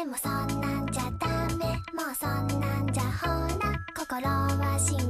でもそんなんじゃダメ。もうそんなんじゃほら心は進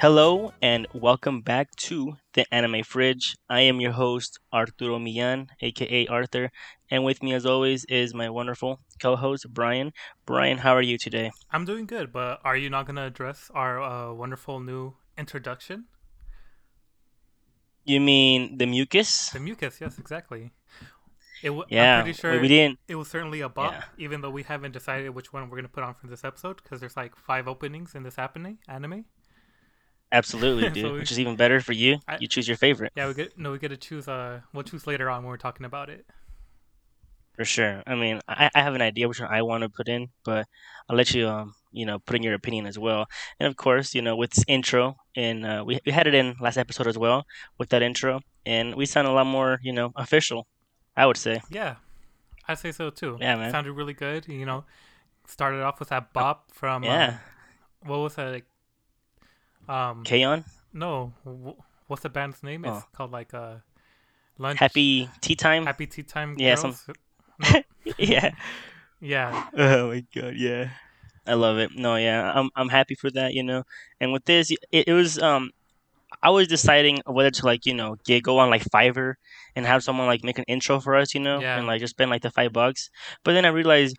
Hello and welcome back to the Anime Fridge. I am your host Arturo Millan, aka Arthur, and with me as always is my wonderful co-host Brian. Brian, how are you today? I'm doing good, but are you not going to address our uh, wonderful new introduction? You mean the mucus? The mucus, yes, exactly. It w- Yeah, I'm pretty sure we didn't. it was certainly a bop, Yeah. even though we haven't decided which one we're going to put on for this episode because there's like five openings in this happening anime. Absolutely, So dude. we- Which is even better for you. I- You choose your favorite Yeah, we get no, we get to choose. Uh, we'll choose later on when we're talking about it. for sure. I mean, I, I have an idea which one I want to put in, but I'll let you, um, you know, put in your opinion as well. And of course, you know, with this intro, and uh, we we had it in last episode as well with that intro, and we sound a lot more, you know, official. I would say. Yeah, I'd say so too. Yeah, man. sounded really good. You know, started off with that bop from um, Yeah. what was that? Like, um, K-On! no, wh- what's the band's name? It's Oh. called like uh, lunch. Happy tea time. Happy Tea Time Yeah, Girls. some- yeah. Yeah, Oh my god, yeah. I love it. No, yeah, I'm I'm happy for that, you know. And with this, it, it was um, I was deciding whether to like you know get go on like Fiverr and have someone like make an intro for us, you know, Yeah. and like just spend like the five bucks. But then I realized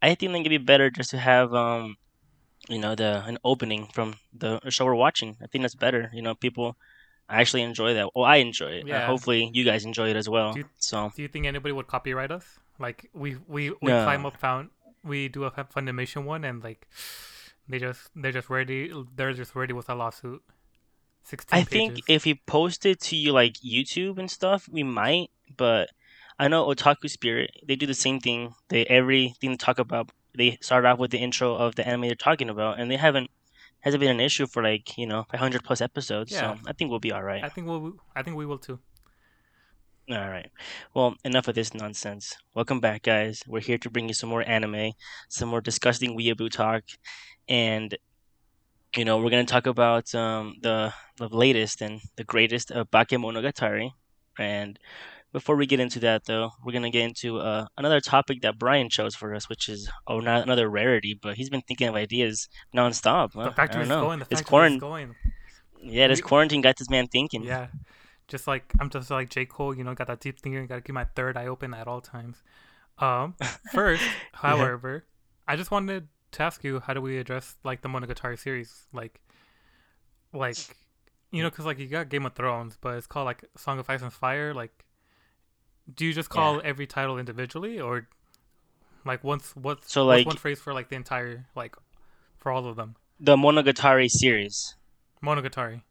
I think it'd be better just to have um, you know, the an opening from the show we're watching. I think that's better. You know, people I actually enjoy that. Well, I enjoy it. Uh, hopefully, you guys enjoy it as well. Do you- so do you think anybody would copyright us? Like we we we No. climb up found we do a Funimation one and like they just they're just ready they're just ready with a lawsuit. Sixteen. I think if we post it to you like YouTube and stuff, we might. But I know Otaku Spirit, they do the same thing. They everything they talk about, they start off with the intro of the anime they're talking about, and they haven't hasn't been an issue for like you know 500 plus episodes. Yeah. So I think we'll be all right. I think we'll I think we will too. All right. Well, enough of this nonsense. Welcome back, guys. We're here to bring you some more anime, some more disgusting weeaboo talk, and you know we're gonna talk about um, the the latest and the greatest of Bakemonogatari. And before we get into that, though, we're gonna get into uh, another topic that Brian chose for us, which is oh, not another rarity, but he's been thinking of ideas nonstop. Huh? The I factory's don't know. going. The factory's quarant- going. yeah, this We- quarantine got this man thinking. Yeah. Just like I'm just like J Cole, you know, got that deep thinker. Got to keep my third eye open at all times. Um, first, however, I just wanted to ask you, how do we address like the Monogatari series? Like, like, you know, because like you got Game of Thrones, but it's called like Song of Ice and Fire. Like, do you just call every title individually, or like once what's So, like- one phrase for like the entire like for all of them? The Monogatari series. Monogatari.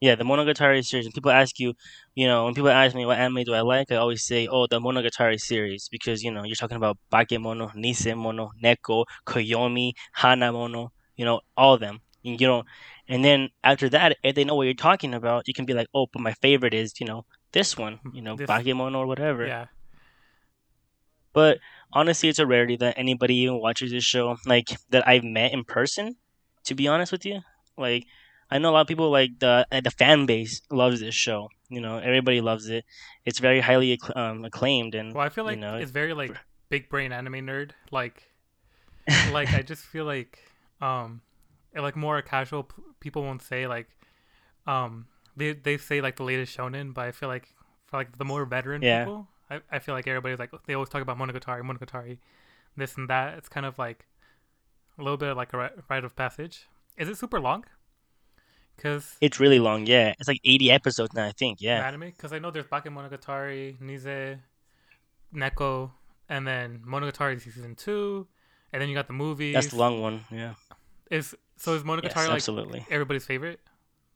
Yeah, the Monogatari series. When people ask you, you know, when people ask me what anime do I like, I always say, oh, the Monogatari series, because you know you're talking about Bakemono, Nisemono, Neko, Koyomi, Hanamono, you know, all of them. And, you know, and then after that, if they know what you're talking about, you can be like, oh, but my favorite is, you know, this one, you know, This- Bakemono or whatever. Yeah. But honestly, it's a rarity that anybody even watches this show, like that I've met in person. To be honest with you, like I know a lot of people like the uh, the fan base loves this show. You know, everybody loves it. It's very highly acc- um, acclaimed, and Well, I feel like you know, it's very like big brain anime nerd. Like, like I just feel like um, like more casual p- people won't say like, um, they they say like the latest shonen, but I feel like for like the more veteran Yeah. people, I, I feel like everybody's like they always talk about Monogatari, Monogatari, this and that. It's kind of like a little bit of like a rite of passage. Is it super long? Because it's really long. Yeah, it's like eighty episodes now. I think. Yeah, anime because I know there's Bakemonogatari, Nise, Neko, and then Monogatari season two, and then you got the movie. that's the long one. Yeah, Is so is Monogatari yes, like absolutely. everybody's favorite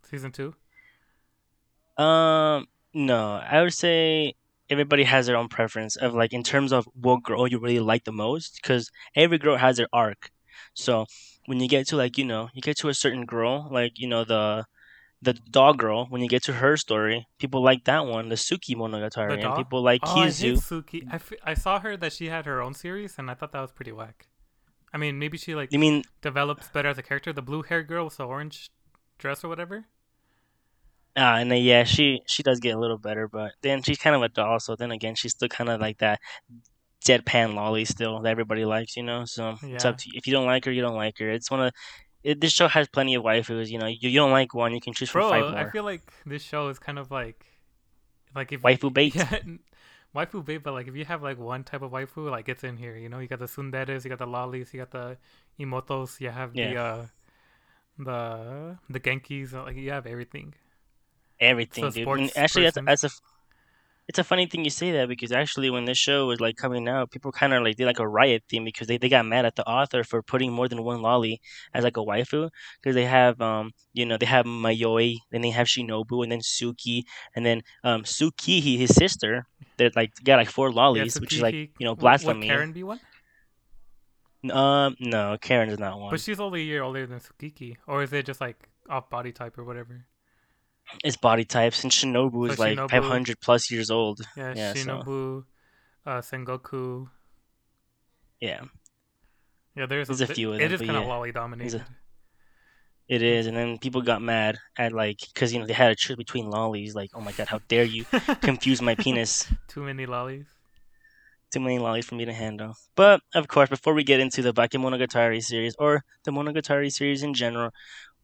season two? Um, no, I would say everybody has their own preference of like in terms of what girl you really like the most, because every girl has their arc. So when you get to like you know you get to a certain girl, like you know the the dog girl. When you get to her story, people like that one, the Tsukimonogatari, The and people like Oh, I Kizu. Suki. I, f- I saw her that she had her own series, and I thought that was pretty whack. I mean, maybe she like You mean develops better as a character. The blue haired girl with the orange dress or whatever. Ah, and then yeah, she she does get a little better, but then she's kind of a doll. So then again, she's still kind of like that deadpan loli still that everybody likes, you know. So it's up to you. If you don't like her, you don't like her. It's one of it, this show has plenty of waifus. You know, you, you don't like one, you can choose from Bro, five I feel like this show is kind of like, like if Waifu bait. Yeah, waifu bait. But like, if you have like one type of waifu, like it's in here. You know, you got the tsunderes, you got the lolis, you got the imoutos, you have the uh, the the genkis. Like you have everything. Everything, So dude. Actually, that's, person. that's a it's a funny thing you say that because actually, when this show was like coming out, people kind of like did like a riot theme because they, they got mad at the author for putting more than one loli as like a waifu because they have um you know they have Mayoi, then they have Shinobu, and then Suki, and then um Tsukihi, his sister, that like got like four lolis, yeah, which is like you know blasphemy. Would Karen be one? Um, no, Karen is not one. But she's only a year older than Tsukihi, or is it just like off body type or whatever? It's body types, and Shinobu is So like Shinobu- 500 plus years old. Yeah, Yeah, so- Shinobu, uh, Sengoku. Yeah, Yeah, there's, There's a few of them, is but kind of loli dominated. it is. And then people got mad at like because you know they had a choice between lolis. Like, oh my god, how dare you confuse my penis? Too many lolis. Too many lolis for me to handle. But of course, before we get into the Bakemonogatari series or the Monogatari series in general,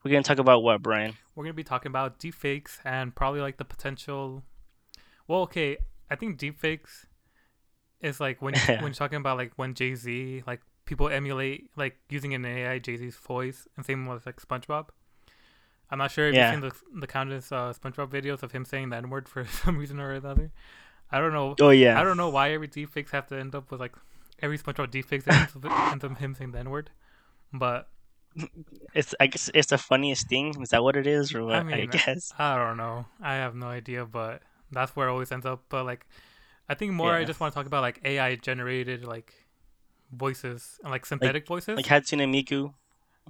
we're gonna talk about what, Brian? We're gonna be talking about deepfakes and probably like the potential. Well, okay, I think deepfakes is like when when you're talking about like when Jay Z like people emulate like using an AI Jay Z's voice and same with like SpongeBob. I'm not sure if Yeah. you've seen the the countless uh, SpongeBob videos of him saying that word for some reason or another. I don't know. Oh yeah, I don't know why every deepfakes have to end up with like every SpongeBob deepfakes ends up, ends up him saying the N word, but It's I guess it's the funniest thing. Is that what it is, or what? I, mean, guess. I don't know. I have no idea, but that's where it always ends up. But like, I think more. I just want to talk about like AI generated like voices and like synthetic voices. Like Hatsune Miku,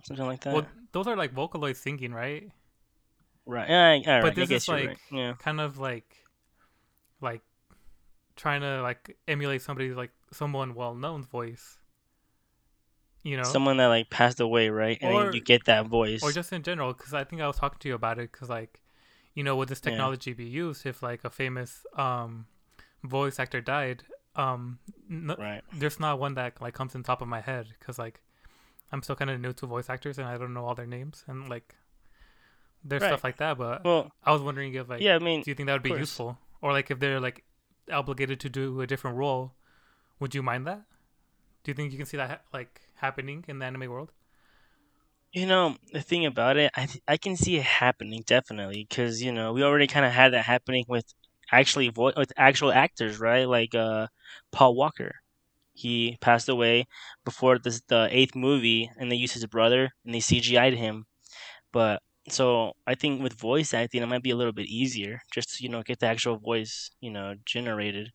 something like that. well, those are like Vocaloid singing, right? right. Yeah, I- right. but I this is like right. Yeah. kind of like, like trying to like emulate somebody's like someone well known's voice. You know, Someone that like passed away, right? And Or- you get that voice. or just in general because i think i was talking to you about it because like you know would this Yeah. technology be used if like a famous um voice actor died um n- right. there's not one that like comes in top of my head because like i'm still kind of new to voice actors and i don't know all their names and like there's Right. stuff like that but Well, i was wondering if like yeah. I mean, do you think that would be course. useful or like if they're like obligated to do a different role would you mind that do you think you can see that like happening in the anime world You know, the thing about it, I th- I can see it happening definitely because you know we already kind of had that happening with actually vo- with actual actors, right? Like uh, Paul Walker, he passed away before this the eighth movie, and they used his brother and they CGI'd him. But so I think with voice acting, it might be a little bit easier just you know get the actual voice you know generated,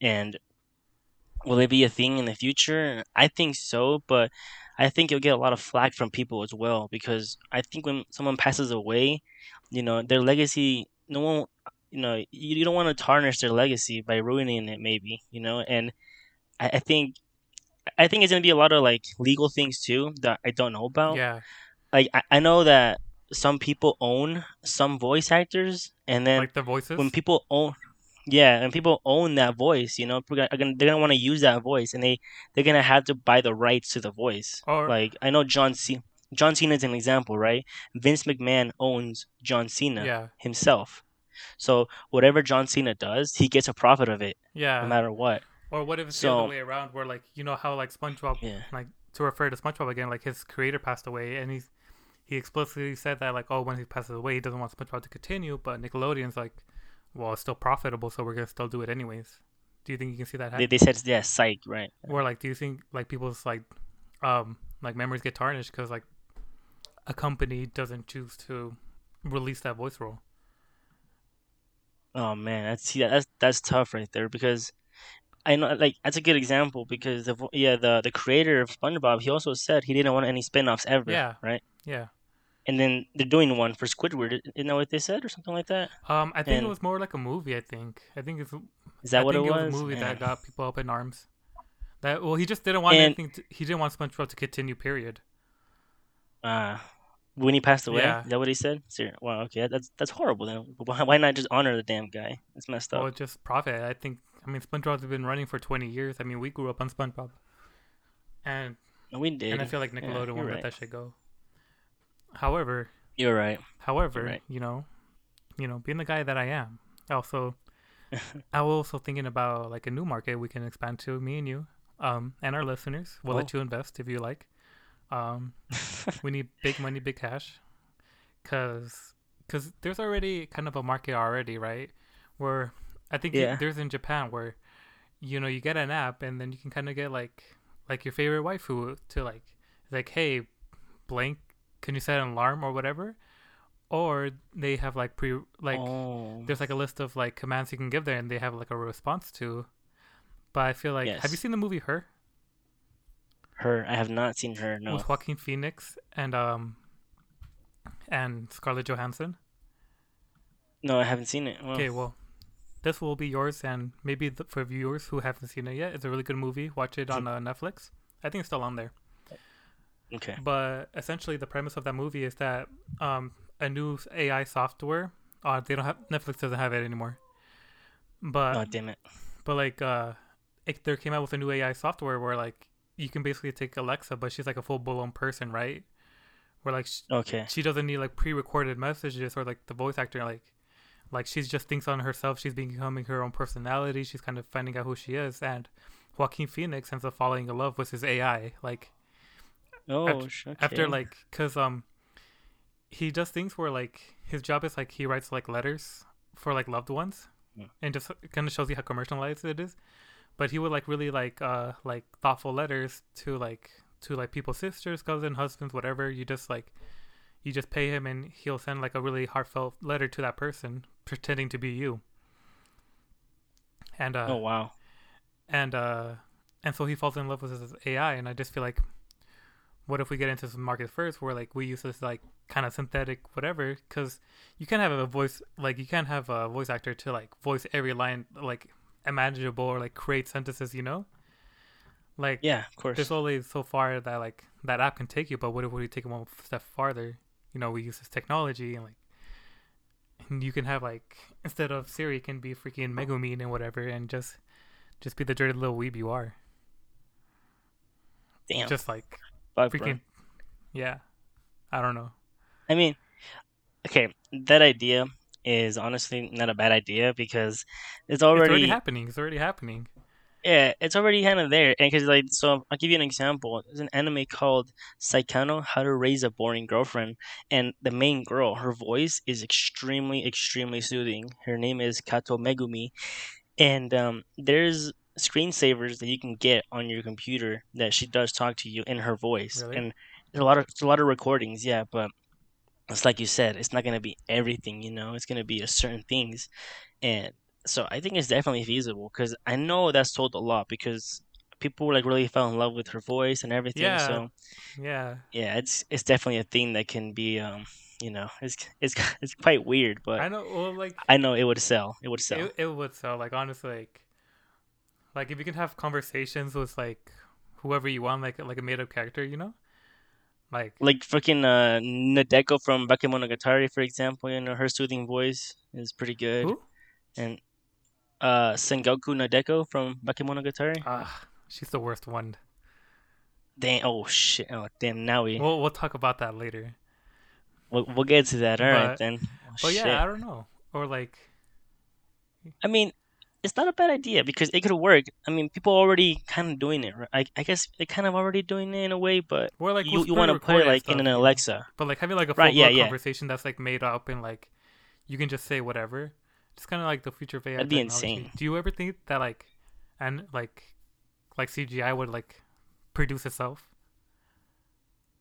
and will it be a thing in the future? I think so, but I think you'll get a lot of flack from people as well because I think when someone passes away, you know, their legacy, no one, you know, you, you don't want to tarnish their legacy by ruining it, maybe, you know, and I, I think, I think it's gonna be a lot of like legal things too that I don't know about. yeah Like I, I know that some people own some voice actors, and then like the voices when people own yeah and people own that voice you know? People are gonna, they're gonna want to use that voice and they they're gonna have to buy the rights to the voice. Or- like i know john c john cena is an example right? Vince mcmahon owns john cena yeah. himself. So whatever john cena does he gets a profit of it yeah. no matter what. Or what if it's the other way around, where like you know how like SpongeBob, Yeah. like to refer to SpongeBob again, like his creator passed away, and he's he explicitly said that like oh when he passes away he doesn't want SpongeBob to continue, but Nickelodeon's like, well it's still profitable, so we're gonna still do it anyways. Do you think you can see that they, happen? they said yeah psych right or like do you think like people's like um like memories get tarnished because like a company doesn't choose to release that voice role? Oh man, that's see that's that's tough right there because I know like that's a good example because the yeah the the creator of SpongeBob he also said he didn't want any spin-offs ever Yeah. right Yeah, and then they're doing one for Squidward. Isn't that what they said, or something like that? Um, I think And- it was more like a movie. I think. I think it's. Is that I what think it it was? was a movie Man. that got people up in arms. That well, he just didn't want And- anything. To, he didn't want SpongeBob to continue. Period. Uh, when he passed away, Yeah. is that what he said? Wow, okay, that's that's horrible. Then why, why not just honor the damn guy? It's messed up. Well, just profit. I think. I mean, SpongeBob's been running for twenty years. I mean, we grew up on SpongeBob, and we did. and I feel like Nickelodeon you're won't let that shit go. However, You're right. however, right. you know, you know, being the guy that I am, also, I was also thinking about like a new market we can expand to. Me and you, um, and our listeners. We'll let Oh. you invest if you like. Um, we need big money, big cash, cause, cause there's already kind of a market already, right? Where I think Yeah. there's in Japan where, you know, you get an app and then you can kind of get like, like your favorite waifu to like, like, hey, blank, can you set an alarm or whatever? Or they have like pre like oh. there's like a list of like commands you can give there and they have like a response to. But I feel like have you seen the movie Her her. I have not seen her. No. with Joaquin Phoenix and um and Scarlett Johansson? No, I haven't seen it. Well, Okay, well, this will be yours, and maybe the, for viewers who haven't seen it yet, it's a really good movie. Watch it on uh, Netflix. I think it's still on there. Okay. But essentially, the premise of that movie is that um, a new AI software. Uh, they don't have Netflix doesn't have it anymore. But Oh damn it. but like uh, it, there came out with a new AI software where like you can basically take Alexa, but she's like a full blown person, right? Where like sh- Okay. she doesn't need like pre-recorded messages or like the voice actor like like she's just thinks on herself she's becoming her own personality she's kind of finding out who she is and joaquin phoenix ends up falling in love with his ai like Oh, okay. after like because um he does things where like his job is like he writes like letters for like loved ones Hmm. and just kind of shows you how commercialized it is but he would like really like uh like thoughtful letters to like to like people's sisters cousins husbands whatever you just like you just pay him and he'll send like a really heartfelt letter to that person pretending to be you and uh Oh wow. and uh and so he falls in love with his AI and I just feel like what if we get into some market first where like we use this like kind of synthetic whatever because you can't have a voice like you can't have a voice actor to like voice every line like imaginable or like create sentences you know like Yeah, of course. there's only so far that like that app can take you but what if we take it one step farther you know we use this technology and like and you can have like instead of Siri can be freaking Megumin and whatever and just just be the dirty little weeb you are Damn. just like Fuck, bro. yeah I don't know I mean, okay, that idea is honestly not a bad idea because it's it's already already, happening it's already happening yeah, it's already kind of there. And because like, so I'll give you an example. There's an anime called Saekano: How to Raise a Boring Girlfriend, and the main girl, her voice is extremely, extremely soothing. Her name is Kato Megumi, and um, there's screensavers that you can get on your computer that she does talk to you in her voice, Really? and there's a lot of a lot of recordings, yeah, but it's like you said, it's not gonna be everything, you know. It's gonna be a certain things, and so I think it's definitely feasible because I know that's told a lot because people like really fell in love with her voice and everything. Yeah. So yeah yeah, it's it's definitely a thing that can be um you know it's it's it's quite weird, but I I, know well like know it would sell. It would sell. it, it would sell like honestly like like if you can have conversations with like whoever you want like like a made up character you know like like freaking uh Nadeko from Bakemonogatari, for example, you know her soothing voice is pretty good, who and uh Sengoku Nadeko from Bakemonogatari. ah she's the worst one Damn! Oh shit! Oh damn! Now we we'll we'll talk about that later we'll, we'll get to that. All right But- then. Oh, but shit. yeah I don't know or like I mean, it's not a bad idea because it could work. I mean, people are already kind of doing it. Right? I, I guess they're kind of already doing it in a way, but or like you you want to put it like stuff, in an? Alexa. but like having like a full Right, yeah, yeah. conversation that's like made up and like you can just say whatever it's kind of like the future of AI That'd be technology. insane. do you ever think that like and like like CGI would like produce itself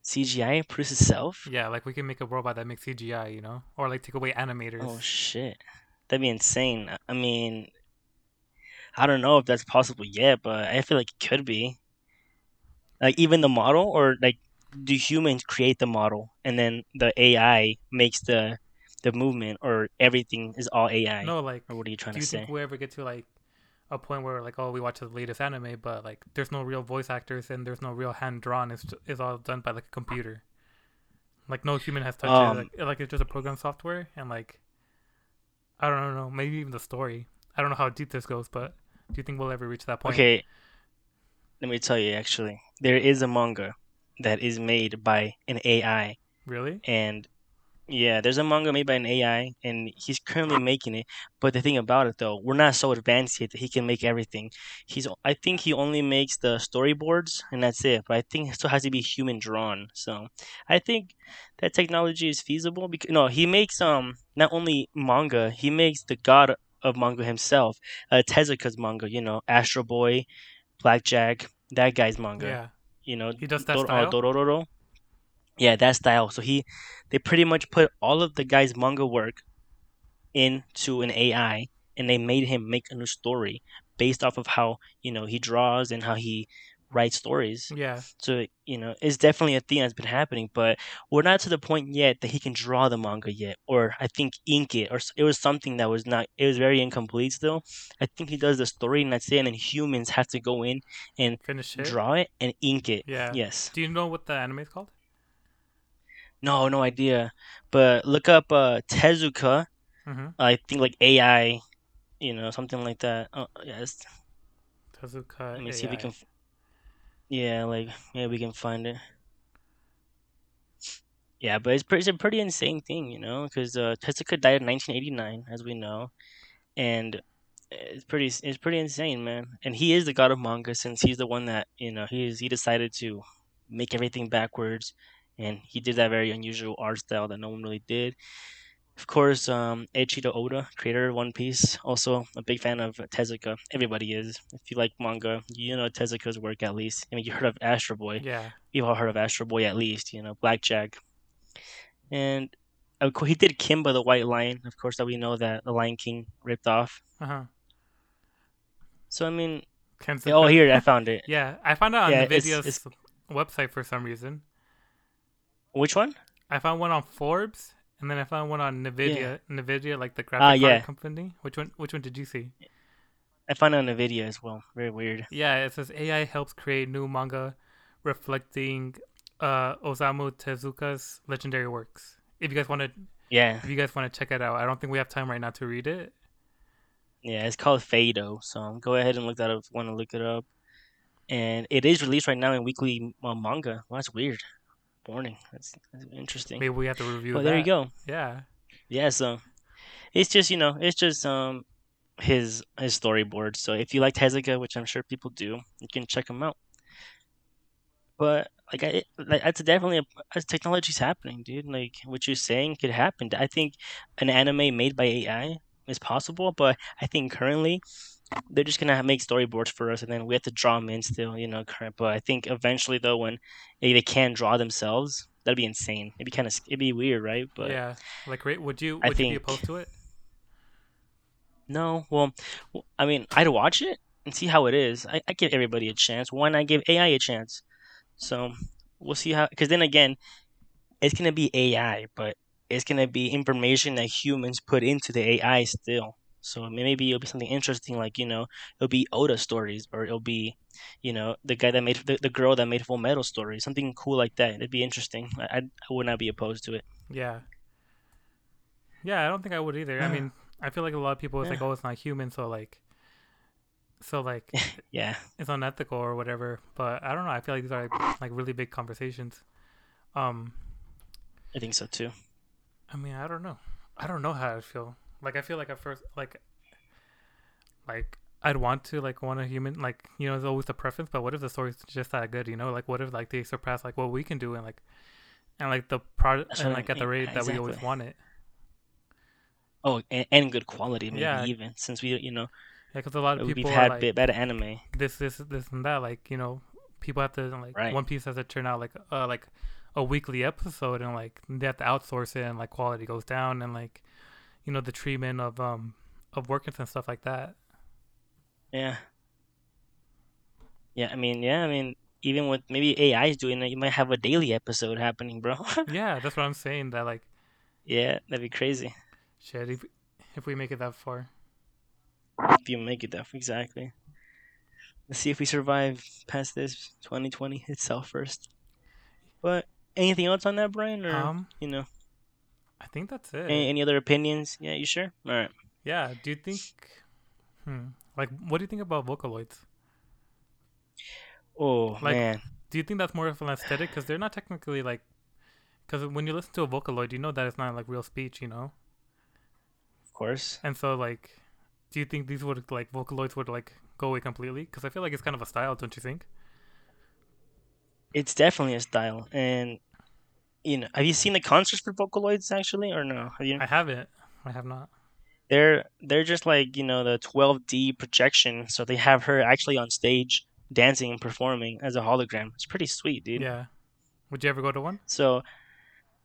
CGI produces itself. Yeah, like we can make a robot that makes CGI, you know, or like take away oh, animators. Oh shit, that'd be insane. I mean, I don't know if that's possible yet, but I feel like it could be. Like even the model, or like do humans create the model and then the AI makes the the movement or everything is all AI? No, like, Or what are you trying do to you say? think we ever get to like a point where like, oh, we watch the latest anime, but like, there's no real voice actors and there's no real hand drawn. It's it's all done by like a computer. Like no human has touched Um, it. Like, like it's just a program software and like, I don't know, maybe even the story. I don't know how deep this goes, but do you think we'll ever reach that point? Okay. Let me tell you actually. There is a manga that is made by an AI Really? and yeah, there's a manga made by an AI and he's currently making it. But the thing about it though, we're not so advanced yet that he can make everything. He's I think he only makes the storyboards and that's it. But I think it still has to be human drawn. So I think that technology is feasible because no, he makes um not only manga, he makes the god of manga himself, uh, Tezuka's manga. You know, Astro Boy, Blackjack, that guy's manga. Yeah. You know, He does that Dor- style? uh, Dororo. Yeah, that style. So he, they pretty much put all of the guy's manga work into an AI, and they made him make a new story based off of how you know he draws and how he writes stories. Yeah. So you know, it's definitely a thing that's been happening, but we're not to the point yet that he can draw the manga yet, or I think ink it, or it was something that was not. It was very incomplete still. I think he does the story and that's it, and then humans have to go in and Finish it. draw it and ink it. Yeah. Yes. Do you know what the anime is called? No, no idea. But look up uh, Tezuka. Mm-hmm. I think like AI, you know, something like that. Oh, yes. Tezuka. Let me see if we AI. can. Yeah, like maybe we can find it. Yeah, but it's pretty, it's a pretty insane thing, you know, because uh, Tezuka died in 1989, as we know, and it's pretty it's pretty insane, man. And he is the god of manga since he's the one that you know he's he decided to make everything backwards, and he did that very unusual art style that no one really did. Of course, um, Eiichiro Oda, creator of One Piece, also a big fan of Tezuka. Everybody is. If you like manga, you know Tezuka's work at least. I mean, you heard of Astro Boy. Yeah. We've all heard of Astro Boy at least. You know, Blackjack, and of course, he did Kimba the White Lion. Of course, that we know that the Lion King ripped off. Uh huh. So I mean, Kensuke. oh here I found it. Yeah, I found it on Yeah, the it's- video's it's- website for some reason. Which one? I found one on Forbes, and then I found one on Nvidia. Nvidia, like the graphic card yeah. company. Which one? Which one did you see? I found it on Nvidia as well. Very weird. Yeah, it says AI helps create new manga reflecting uh, Osamu Tezuka's legendary works. If you guys want to, Yeah, if you guys want to check it out, I don't think we have time right now to read it. yeah. It's called Fado. So go ahead and look that up. if you Want to look it up? And it is released right now in weekly uh, manga. Well, that's weird. Morning. That's, that's interesting. Maybe we have to review. Well, there you go. Yeah, Yeah, so it's just you know, it's just um his his storyboard. So if you liked Tezuka, which I'm sure people do, you can check him out. But like, I, like that's definitely a, as technology's happening, dude. Like what you're saying could happen. I think an anime made by AI is possible, but I think currently they're just gonna make storyboards for us, and then we have to draw them in still, you know. Current, but I think eventually though, when they, can draw themselves, that'd be insane. It'd be kind of it'd be weird, right? But yeah. Like, would you I would you be think- opposed to it? No, well, I mean, I'd watch it and see how it is. I, I give everybody a chance. Why not give AI a chance? So we'll see how. Because then again, it's gonna be AI, but it's gonna be information that humans put into the AI still. So maybe it'll be something interesting, like you know, it'll be Oda stories, or it'll be, you know, the guy that made the, the girl that made Full Metal story, something cool like that. It'd be interesting. I I'd, not be opposed to it. Yeah. Yeah, I don't think I would either. I mean, I feel like a lot of people like, yeah. oh, it's not human, so like, so like, Yeah, it's unethical or whatever. But I don't know. I feel like these are like, like really big conversations. Um, I think so too. I mean, I don't know. I don't know how I feel. Like, I feel like at first, like, like I'd want to like want a human, like you know, it's always the preference. But what if the story's just that good? You know, like what if like they surpass like what we can do and like, and like the product and like at the rate that we always want it. Oh, and, and good quality, maybe Yeah. even since we, you know, Yeah, because a lot of we've had like, bit bad anime. this, this, this, and that. Like, you know, people have to like Right. One Piece has to turn out like uh like a weekly episode, and like they have to outsource it, and like quality goes down, and like you know the treatment of um of workers and stuff like that. Yeah. Yeah, I mean, yeah, I mean, even with maybe AI is doing it, you might have a daily episode happening, bro. Yeah, that's what I'm saying. That like, yeah, that'd be crazy shit, if, if we make it that far. if you make it that far, exactly. Let's see if we survive past this 2020 itself first. But anything else on that, Brian? Or Um, you know, I think that's it. any, any other opinions? Yeah, you sure? All right. Yeah. Do you think? Hmm. Like, what do you think about Vocaloids? Oh Like- man, Do you think that's more of an aesthetic? Because they're not technically like. Because when you listen to a Vocaloid, you know that it's not like real speech, you know. of course. And so, like, do you think these would like Vocaloids would like go away completely? Because I feel like it's kind of a style, don't you think? It's definitely a style, and you know, have you seen the concerts for Vocaloids actually, or no? Have you? I haven't. I have not. they're they're just like you know the 12D projection, so they have her actually on stage dancing and performing as a hologram. It's pretty sweet, dude. Yeah. Would you ever go to one? So,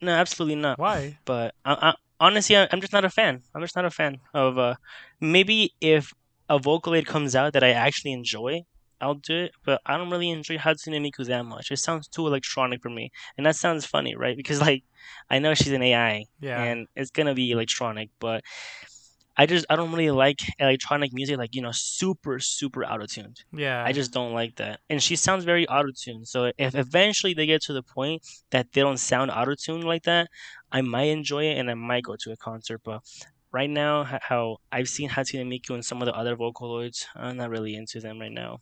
no, absolutely not. Why? But I, I, honestly, I'm just not a fan. I'm just not a fan of. Uh, maybe if a Vocaloid comes out that I actually enjoy, I'll do it. But I don't really enjoy Hatsune Miku that much. It sounds too electronic for me, and that sounds funny, right? Because like, I know she's an AI, Yeah. and it's gonna be electronic, but I just I don't really like electronic music like you know super super auto tuned. yeah. I just don't like that. And she sounds very auto tuned. So if eventually they get to the point that they don't sound auto tuned like that, I might enjoy it and I might go to a concert. But right now, how I've seen Hatsune Miku and some of the other Vocaloids, I'm not really into them right now.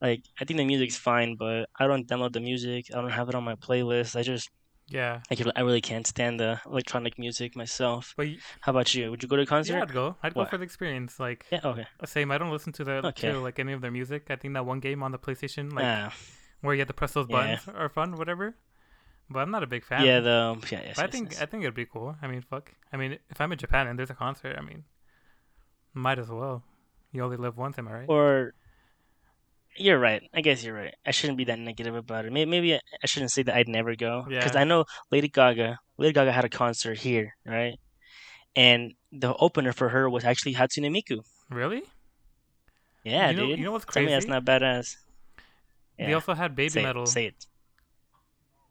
Like I think the music's fine, but I don't download the music. I don't have it on my playlist. I just yeah. I, could, I really can't stand the electronic music myself. But y- How about you? Would you go to a concert? yeah, I'd go. I'd go for the experience. Like, Yeah. Okay. same. I don't listen to the Okay. to like any of their music. I think that one game on the PlayStation, like Ah, where you have to press those Yeah. buttons, are fun. Whatever. But I'm not a big fan. yeah. though. yeah. Yes, But I think yes. I think it'd be cool. I mean, fuck. I mean, if I'm in Japan and there's a concert, I mean, might as well. You only live once, am I right? Or you're right. I guess you're right. I shouldn't be that negative about it. Maybe, maybe I shouldn't say that I'd never go because Yeah. I know Lady Gaga. Lady Gaga had a concert here, right? And the opener for her was actually Hatsune Miku. Really? Yeah, you know, dude. You know what's Tell me crazy? that's not badass. They also had Baby say Metal. It, say it.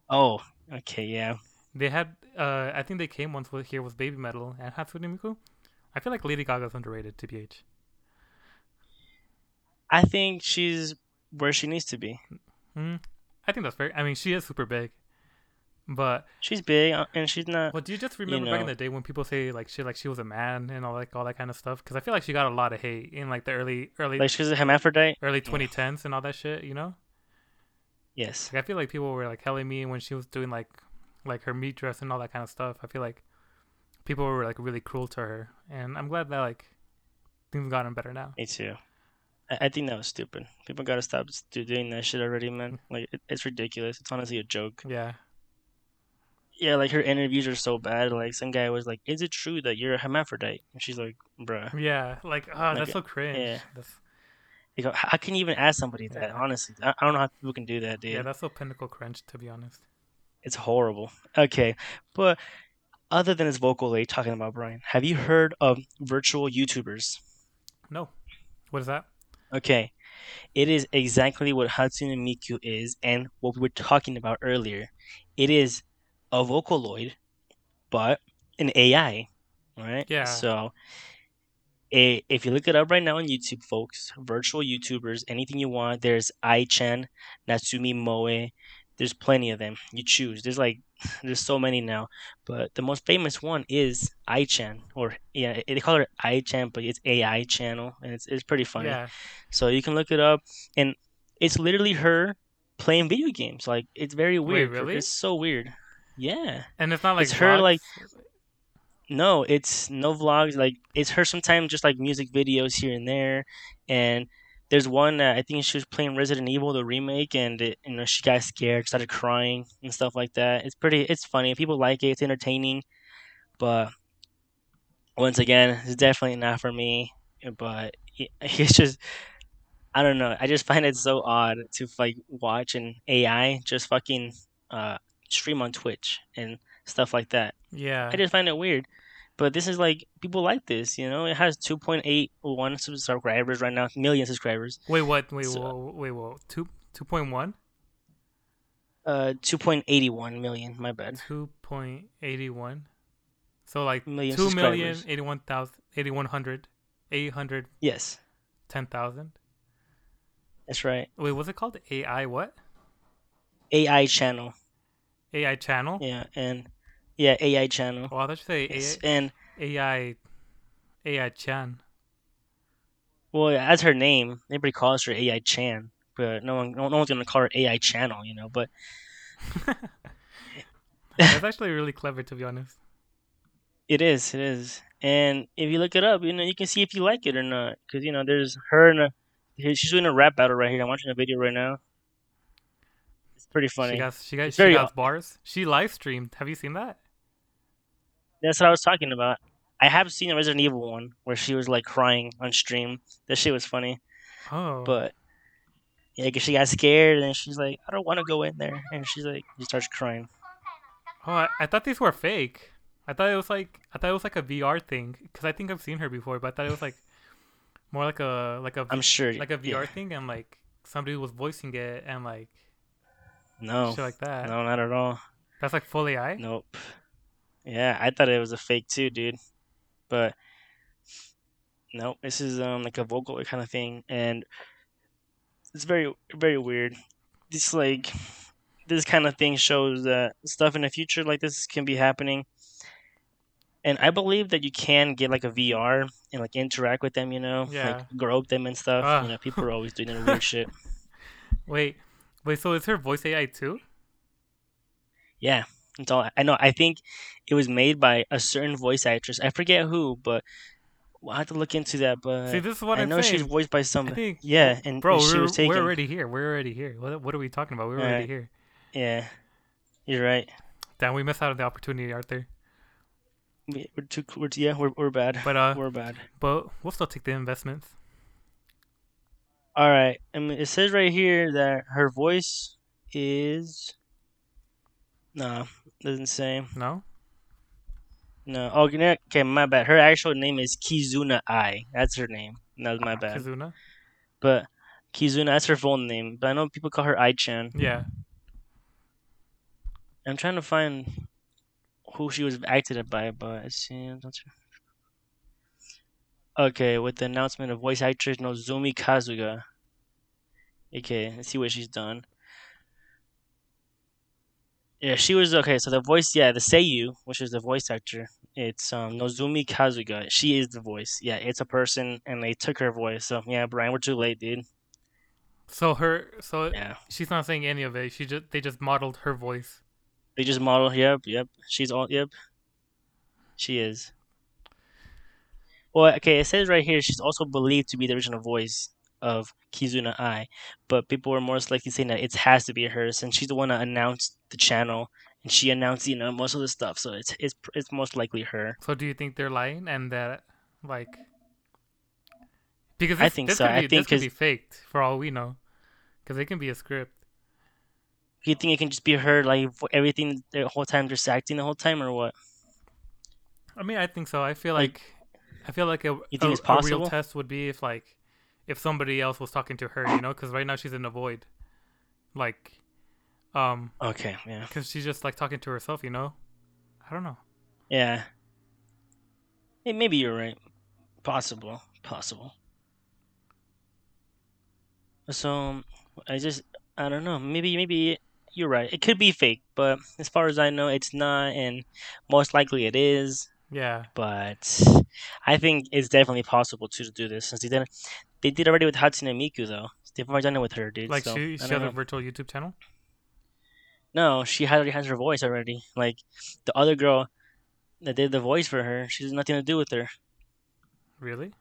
Oh, okay, yeah. They had. Uh, I think they came once with here with Baby Metal and Hatsune Miku. I feel like Lady Gaga's underrated, tbh. I think she's where she needs to be. Hmm. I think that's fair. I mean, she is super big, but She's big uh, and she's not. well, do you just remember back in the day when people say like she like she was a man and all like all that kind of stuff? Because I feel like she got a lot of hate in like the early early Like she's a hermaphrodite. early 2010s and all that shit. You know, Yes. like I feel like people were like helling me when she was doing like like her meat dress and all that kind of stuff. I feel like people were like really cruel to her, and I'm glad that like things have gotten better now. Me too. I, think that was stupid. People gotta stop doing that shit already, man. Like it, it's ridiculous. It's honestly a joke. Yeah, Yeah, like her interviews are so bad. Like some guy was like, "Is it true that you're a hermaphrodite?" And she's like, "Bruh." yeah, like oh, Like, that's so cringe. yeah. That's, You go, how can you even ask somebody that? Yeah. Honestly, I, I don't know how people can do that, dude. yeah, that's so pinnacle cringe to be honest. It's horrible. Okay, but other than his Vocaloid talking about Brian, have you heard of virtual YouTubers? No, what is that? Okay, it is exactly what Hatsune Miku is, and what we were talking about earlier. It is a Vocaloid, but an AI, right? Yeah. So, if you look it up right now on YouTube, folks, virtual YouTubers, anything you want. There's Ai-chan, Natsumi Moe. There's plenty of them. You choose. There's like, there's so many now, but the most famous one is Ai-chan, or yeah, they call it Ai-chan, but it's AI channel, and it's it's pretty funny. Yeah, So you can look it up, and it's literally her playing video games. Like it's very weird. Wait, really? It's so weird. Yeah. and it's not like It's her, vlogs? like- No, it's no vlogs. Like it's her sometimes just like music videos here and there, and there's one that I think she was playing Resident Evil the remake, and it, you know she got scared, started crying and stuff like that. It's pretty. It's funny. People like it. It's entertaining, but once again, it's definitely not for me. But it- it's just. I don't know. I just find it so odd to like watch an AI just fucking uh, stream on Twitch and stuff like that. yeah, I just find it weird. But this is like people like this, you know. It has 2.81 subscribers right now, million subscribers. Wait, what? Wait, So- whoa, wait, whoa, two two point one? Uh, two point eighty one million. My bad. Two point eighty one. So like Million two million subscribers. eighty one thousand eighty one hundred eight hundred Yes, ten thousand. that's right. Wait, what's it called? AI what? AI channel. AI channel? Yeah, and yeah, AI channel. Oh, I thought you say Yes, and AI AI Chan. well, that's her name. Everybody calls her AI Chan, but no one, no, no one's gonna call her AI channel, you know. But That's actually really clever to be honest. it is, it is. And if you look it up, you know, you can see if you like it or not. Because you know, there's her and a, she's doing a rap battle right here. I'm watching a video right now. It's pretty funny. She got she got she got bars. She live streamed. Have you seen that? That's what I was talking about. I have seen a Resident Evil one where she was like crying on stream. That shit was funny. Oh. But yeah, 'cause she got scared and she's like, I don't want to go in there, and she's like, she starts crying. Oh, I, I thought these were fake. I thought it was like I thought it was like a VR thing because I think I've seen her before, but I thought it was like more like a like a I'm sure. like a VR yeah. thing and like somebody was voicing it and like No, shit like that. no, not at all. That's like full AI. Nope. Yeah, I thought it was a fake too, dude. But nope, this is um like a vocal kind of thing, and it's very very weird. This like this kind of thing shows that stuff in the future like this can be happening. And I believe that you can get like a VR and like interact with them, you know, Yeah. like grope them and stuff. Ah. You know, people are always doing that weird shit. Wait, wait. So is her voice AI too? Yeah, that's all. I know. I think it was made by a certain voice actress. I forget who, but we'll have to look into that. But See, this is what I I'm know saying. she's voiced by I somebody. Yeah, and bro, she we're, was taken. we're already here. We're already here. What, what are we talking about? We're already Alright. here. Yeah, you're right. Damn, we missed out on the opportunity, Arthur. We- We're too. We're yeah, we're we're bad. But uh, we're bad. but we'll still take the investments. All right. I mean, it says right here that her voice is. No, doesn't say. No. No. Oh, okay. My bad. Her actual name is Kizuna Ai. That's her name. That was my bad. Kizuna. But Kizuna, that's her full name. But I know people call her Ai-chan. Yeah. I'm trying to find who she was acted by, but it seems Okay, with the announcement of voice actress Nozomi Kasuga. Okay, let's see what she's done. Yeah, she was okay. So the voice, yeah, the Seiyu, which is the voice actor, it's um Nozomi Kasuga. She is the voice. Yeah, it's a person, and they took her voice. So yeah, Brian, we're too late, dude. So her, so Yeah, she's not saying any of it. She just they just modeled her voice. they just model. Yep, yep. She's all. Yep, she is. Well, okay, it says right here she's also believed to be the original voice of Kizuna Ai, but people were most likely saying that it has to be her since she's the one that announced the channel and she announced, you know, most of the stuff. So it's it's it's most likely her. So do you think they're lying and that like because I think this so. Could I be, think this could be faked for all we know, because it can be a script. You think it can just be her, like everything the whole time, just acting the whole time, or what? I mean, I think so. I feel Like, like, I feel like a, you think a, it's a possible? real test would be if like if somebody else was talking to her, you know, because right now she's in a void, like, um, Okay, yeah, because she's just like talking to herself, you know. I don't know. yeah. Hey, maybe you're right. Possible, possible. So I just I don't know. Maybe maybe you're right. It could be fake, but as far as I know, it's not, and most likely it is. Yeah, But I think it's definitely possible to do this since he did they did already with Hatsune Miku though. They've already done it with her, dude. like so, she she has a virtual YouTube channel. No, she already has her voice already. Like the other girl that did the voice for her, she has nothing to do with her. Really?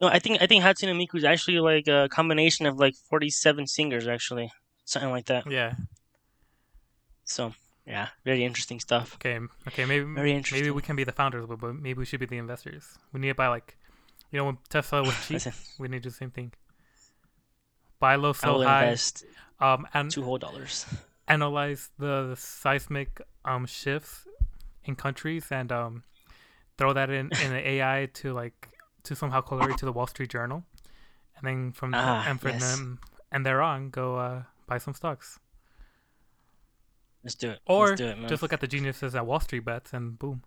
No, I think I think Hatsune Miku is actually like a combination of like forty seven singers, actually, something like that. Yeah. So yeah, very interesting stuff. Okay. Okay. Maybe Very maybe we can be the founders, but, but maybe we should be the investors. We need to buy like, you know, when Tesla was cheap, we need to do the same thing. Buy low, sell high. invest Um, and two whole dollars. analyze the seismic um shifts in countries and um throw that in in the AI to like to somehow correlate to the Wall Street Journal, and then from Ah, and from yes. them and thereon go uh buy some stocks. Let's do it. Or Let's do it, just look at the geniuses at Wall Street bets and boom.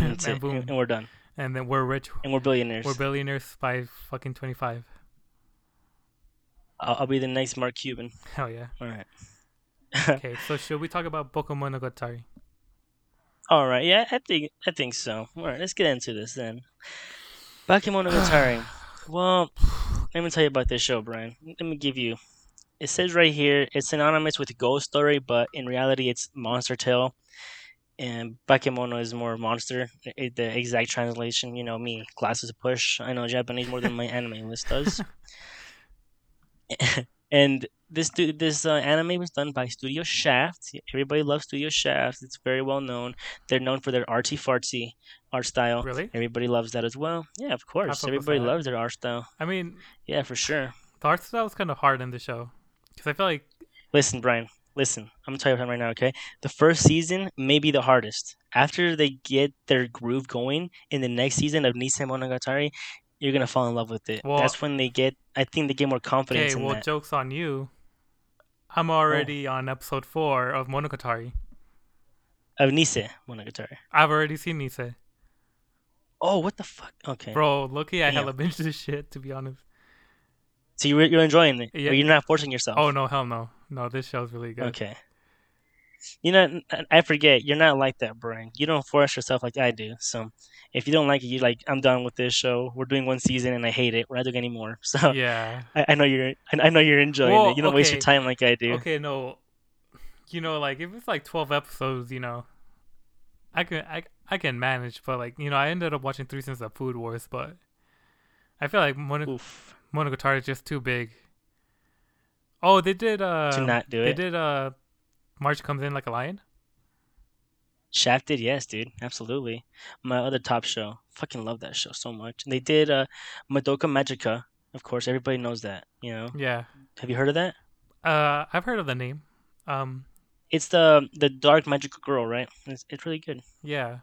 And and boom. And we're done. And then we're rich. And we're billionaires. We're billionaires by fucking 25. I'll, I'll be the next Mark Cuban. Hell yeah. All right. Okay, so should we talk about Bakemonogatari? All right. Yeah, I think I think so. All right. Let's get into this then. Pokemon Bakemonogatari. well, let me tell you about this show, Brian. Let me give you. It says right here it's synonymous with Ghost Story, but in reality, it's Monster Tale. And Bakemono is more monster. It, the exact translation, you know, me, glasses push. I know Japanese more than my anime list does. and this this uh, anime was done by Studio Shaft. Everybody loves Studio Shaft. It's very well known. They're known for their artsy fartsy art style. Really? Everybody loves that as well. Yeah, of course. Everybody loves their art style. I mean, Yeah, for sure. the art style was kind of hard in the show. Because I feel like, Listen, Brian. Listen, I'm gonna tell you something right now. Okay, the first season may be the hardest. After they get their groove going in the next season of Nise Monogatari, you're gonna fall in love with it. Well- That's when they get. I think they get more confidence okay, well, that. joke's on you. I'm Oh. already on episode 4 of Monogatari. Of Nise Monogatari. I've already seen Nise. Oh, what the fuck? Okay. Bro, Loki, I Damn. hella binged this shit, to be honest. So you're you're enjoying it. Yeah. You're not forcing yourself. Oh, no, hell no. No, this show's really good. Okay. You know, I forget. You're not like that, Brian. You don't force yourself like I do. So, if you don't like it, you're like, I'm done with this show. We're doing one season and I hate it. We're not doing any more. So, Yeah. I, I know you're. I know you're enjoying Well, it. You don't waste your time like I do. Okay, no. You know, like, if it's like 12 episodes, you know, I can, I, I can manage, but like, you know, I ended up watching three seasons of Food Wars, but I feel like Mono- Oof. Monogatari is just too big. Oh, they did, uh, To not do they it. did, uh, March Comes In Like a Lion? Shafted, yes, dude, absolutely. My other top show, fucking love that show so much. They did uh, Madoka Magica, of course. Everybody knows that. You know, Yeah. have you heard of that? Uh, I've heard of the name. Um, It's the the dark magical girl, right? It's, it's really good. yeah.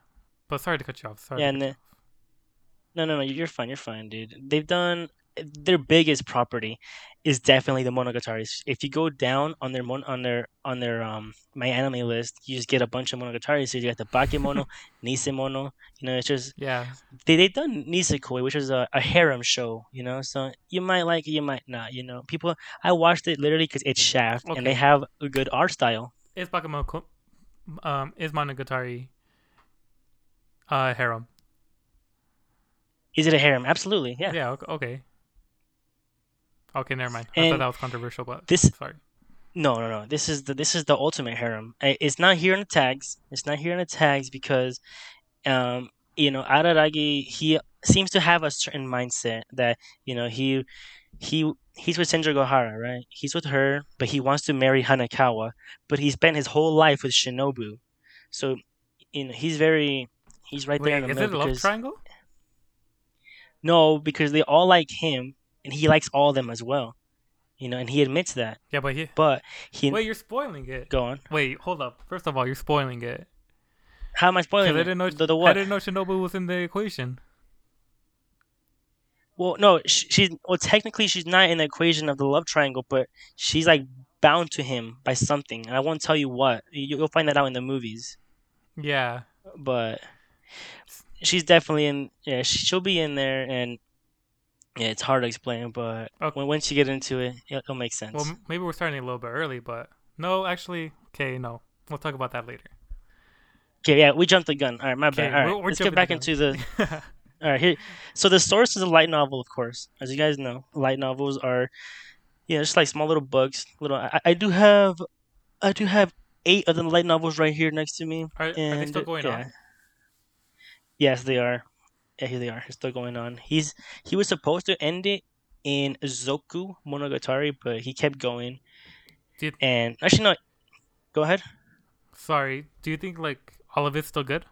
But sorry to cut you off. Sorry. Yeah, and the- No, no, no. You're fine. You're fine, dude. They've done their biggest property is definitely the Monogatari. If you go down on their mon- on their on their um my anime list, you just get a bunch of Monogatari. So you got the Bakemono, Nisemono. You know, it's just. Yeah. they they done Nisekoi, which is a, a harem show. You know, so you might like it, you might not. You know, people. I watched it literally because it's Shaft, and they have a good art style. Is Bakemono, um, is Monogatari, uh, harem? Is it a harem? Absolutely, yeah. Yeah. okay. Okay, never mind. I And thought that was controversial, but this- sorry. No, no, no. This is the this is the ultimate harem. It's not here in the tags. It's not here in the tags because, um, you know, Araragi he seems to have a certain mindset that you know he he he's with Senju Gohara, right? He's with her, but he wants to marry Hanekawa, but he spent his whole life with Shinobu, so you know he's very he's right there in the is middle it a love because triangle? no, because they all like him and he likes all of them as well, you know, and he admits that, Yeah, but he. but he Wait, you're spoiling it. go on. Wait, hold up. First of all, you're spoiling it. How am I spoiling? Because I didn't know. the, the I didn't know Shinobu was in the equation. Well, no, sh- she's well. Technically, she's not in the equation of the love triangle, but she's like bound to him by something, and I won't tell you what. You, you'll find that out in the movies. Yeah. But she's definitely in. Yeah, she, she'll be in there, and yeah, it's hard to explain, but Okay. once you get into it, it'll, make sense. Well, maybe we're starting a little bit early, but no, actually, okay, no, we'll talk about that later. okay, yeah, we jumped the gun. All right, my Okay, bad. All right, we're- we're let's get back the into the. All right, here. So the source is a light novel, of course, as you guys know. Light novels are, yeah, just like small little books. Little. I, I do have, I do have eight of the light novels right here next to me. are, are they still going yeah. on? Yes, they are. Yeah, here they are. It's still going on. He's he was supposed to end it in Zoku Monogatari, but he kept going. Did- And actually, no. Go ahead. Sorry, do you think like all of it's still good?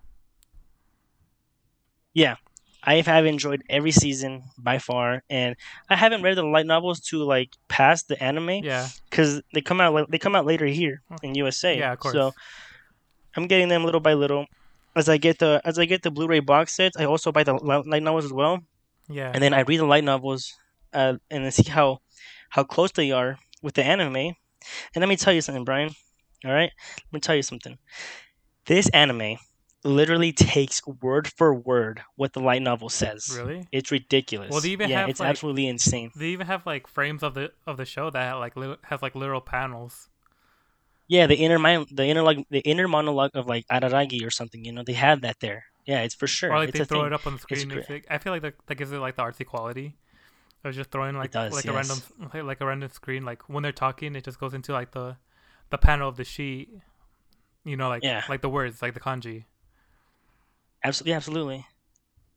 Yeah, I have enjoyed every season by far, and I haven't read the light novels to like past the anime Yeah, because they come out they come out later here in USA. yeah, of course. So I'm getting them little by little. As I get the as I get the Blu-ray box set, I also buy the light novels as well, yeah, and then I read the light novels, uh, and then see how how close they are with the anime. And let me tell you something, Brian. All right, let me tell you something. This anime literally takes word for word what the light novel says. Really? It's ridiculous. Well, they even yeah, have, it's like- absolutely insane. They even have like frames of the of the show that like li- has like literal panels. Yeah, the inner mind, the inner like the inner monologue of like Araragi or something. You know, they have that there. Yeah, it's for sure. Or like it's they throw thing. it up on the screen. It's I feel like that, that gives it like the artsy quality. Of just throwing like does, like a random like, like a random screen. Like when they're talking, it just goes into like the the panel of the sheet. You know, like Yeah. like the words, like the kanji. Absolutely, absolutely.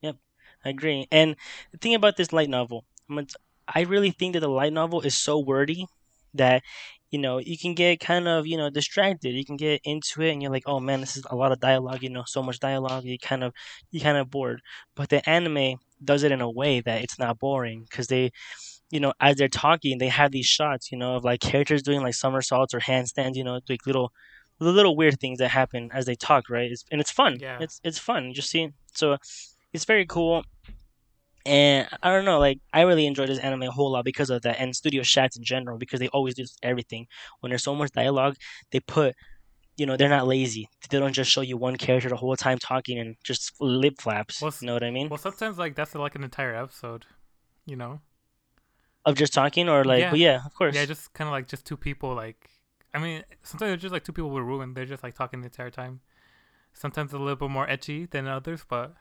Yep, I agree. And the thing about this light novel, I'm gonna t- I really think that the light novel is so wordy that you know you can get kind of you know distracted. You can get into it, and you're like, oh man, this is a lot of dialogue. You know, so much dialogue. You kind of you kind of bored. But the anime does it in a way that it's not boring because they. You know, as they're talking, they have these shots, you know, of like characters doing like somersaults or handstands, you know, like little the little weird things that happen as they talk, right? It's, and it's fun. Yeah. It's it's fun. You just see, so it's very cool. And I don't know, like I really enjoy this anime a whole lot because of that, and Studio Shaft in general because they always do everything. When there's so much dialogue, they put, you know, they're not lazy. They don't just show you one character the whole time talking and just lip flaps. Well, you know what I mean? Well, sometimes like that's like an entire episode. You know. of just talking, or like, Yeah. well, yeah, of course. Yeah, just kind of like just two people. Like, I mean, sometimes it's just like two people with and they're just like talking the entire time. Sometimes a little bit more edgy than others, but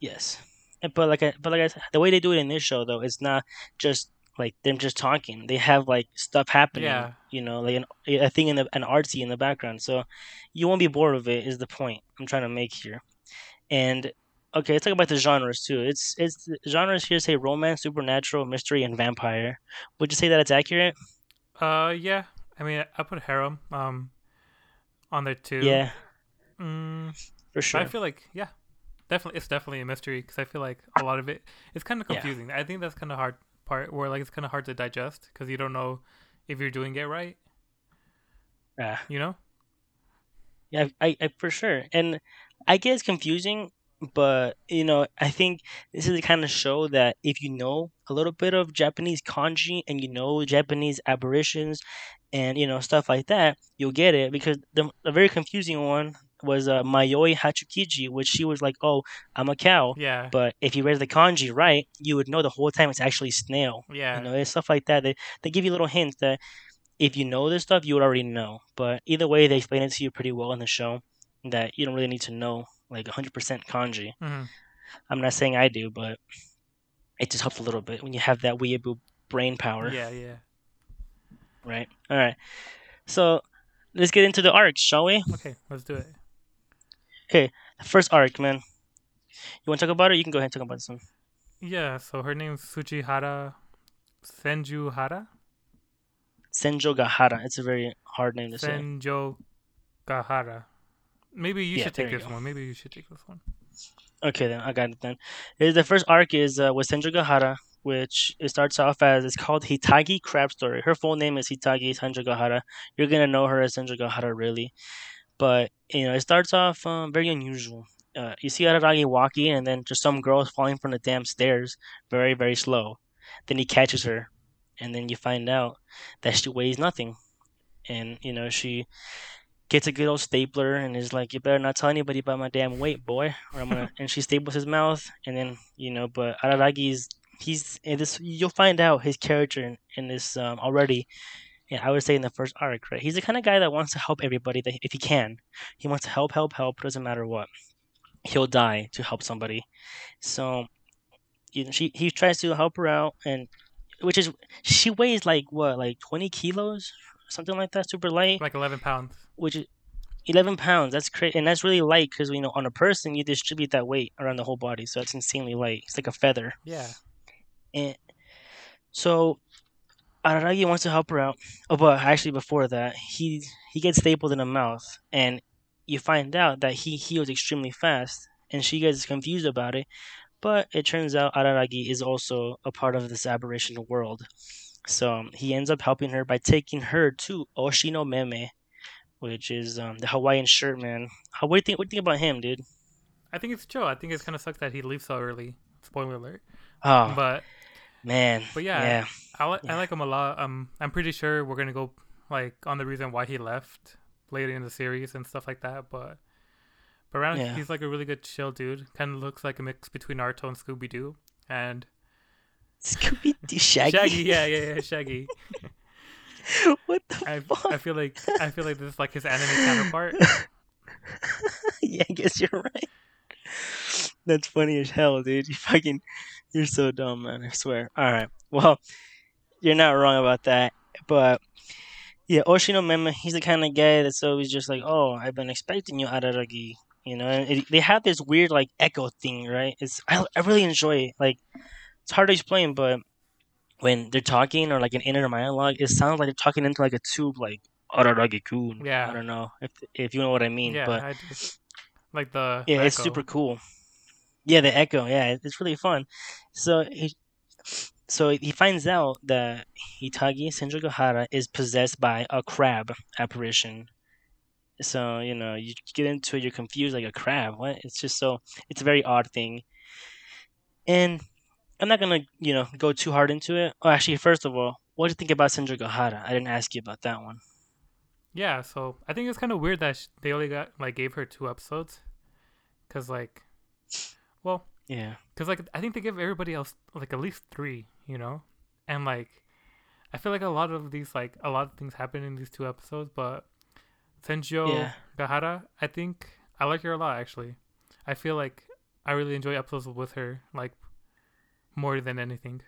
Yes, but like I, but like I said, the way they do it in this show though, it's not just like them just talking. They have like stuff happening. Yeah. You know, like an, a thing in the an artsy in the background, so you won't be bored of it. Is the point I'm trying to make here? And okay, let's talk about the genres too. It's it's genres here say romance, supernatural, mystery, and vampire. Would you say that it's accurate? uh, yeah. I mean, I put harem um on there too. Yeah, Mm, for sure. I feel like yeah, definitely it's definitely a mystery because I feel like a lot of it it's kind of Yeah. confusing. I think that's kind of hard part where like it's kind of hard to digest because you don't know if you're doing it right. Yeah. You know. Yeah, I, I for sure, and I get it's confusing, but you know, I think this is the kind of show that if you know a little bit of Japanese kanji and you know Japanese apparitions, and you know stuff like that, you'll get it. Because the a very confusing one was uh, Mayoi Hachikuji, which she was like, "Oh, I'm a cow," Yeah. but if you read the kanji right, you would know the whole time it's actually snail. yeah. You know, it's stuff like that. They they give you little hints that if you know this stuff, you would already know. But either way, they explain it to you pretty well in the show that you don't really need to know like 100% kanji. Mhm. I'm not saying I do, but it just helps a little bit when you have that weeaboo brain power, Yeah. Yeah. right? All right. So let's get into the arcs, shall we? Okay, let's do it. Okay, first arc, man. You want to talk about it? You can go ahead and talk about this one. Yeah, so her name name's Sujihara Senjuhara? Senjo Gahara. It's a very hard name to say. Senjo Gahara. Maybe you Yeah, should take you this go. one. Maybe you should take this one. Okay, then I got it. Then the first arc is uh, with Senju Gahara, which it starts off as it's called Hitagi Crab Story. Her full name is Hitagi Senju Gahara. You're gonna know her as Senju Gahara, really, but you know it starts off um, very unusual. Uh, you see Araragi walking, and then just some girl falling from the damn stairs, very very slow. Then he catches her, and then you find out that she weighs nothing, and you know she gets a good old stapler and is like, "You better not tell anybody about my damn weight, boy." Or I'm gonna. and she staples his mouth, and then you know, but Araragi's he's in this. You'll find out his character in, in this um, already. Yeah, I would say in the first arc, right? He's the kind of guy that wants to help everybody that if he can. He wants to help, help, help. Doesn't matter what. He'll die to help somebody. So, you know, she he tries to help her out, and which is she weighs like what, like twenty kilos, something like that, super light Like 11 pounds. which is 11 pounds that's crazy and that's really light because you know on a person you distribute that weight around the whole body so that's insanely light it's like a feather Yeah. and so Araragi wants to help her out oh but actually before that he he gets stapled in the mouth and you find out that he heals extremely fast and she gets confused about it but it turns out Araragi is also a part of this aberration world so um, he ends up helping her by taking her to Oshino Meme which is um, the Hawaiian shirt man how what do you think what do you think about him dude I think it's chill. I think it's kind of sucks that he leaves so early. Spoiler alert. oh But man but yeah, yeah I. I like him a lot. Um, I'm pretty sure we're gonna go like on the reason why he left later in the series and stuff like that. But but around Yeah. he's like a really good chill dude. Kind of looks like a mix between Naruto and Scooby Doo. And Scooby Doo Shaggy. Shaggy, yeah, yeah, yeah, Shaggy. what the I, fuck? I feel like I feel like this is like his anime counterpart. yeah, I guess you're right. That's funny as hell, dude. You fucking, you're so dumb, man. I swear. All right. Well, you're not wrong about that. But yeah, Oshino Meme, he's the kind of guy that's always just like, oh, I've been expecting you, Araragi. You know, and it, they have this weird like echo thing, right? It's I, I really enjoy it. Like, it's hard to explain, but when they're talking or like an inner monologue, it sounds like they're talking into like a tube, like Araragi kun. Yeah. I don't know if if you know what I mean, yeah, but I like the yeah, it's super cool. Yeah, the echo. Yeah, it's really fun. So he, so he finds out that Hitagi Senjogahara is possessed by a crab apparition. So you know, you get into it, you're confused, like a crab. What? It's just so it's a very odd thing. And I'm not gonna, you know, go too hard into it. Oh, actually, first of all, what do you think about Senjogahara? I didn't ask you about that one. Yeah, so I think it's kind of weird that they only got like gave her two episodes, cause like, well, Yeah. cause like I think they give everybody else like at least three, you know, and like, I feel like a lot of these like a lot of things happen in these two episodes, but Senjo Yeah. Gahara, I think I like her a lot actually. I feel like I really enjoy episodes with her like more than anything.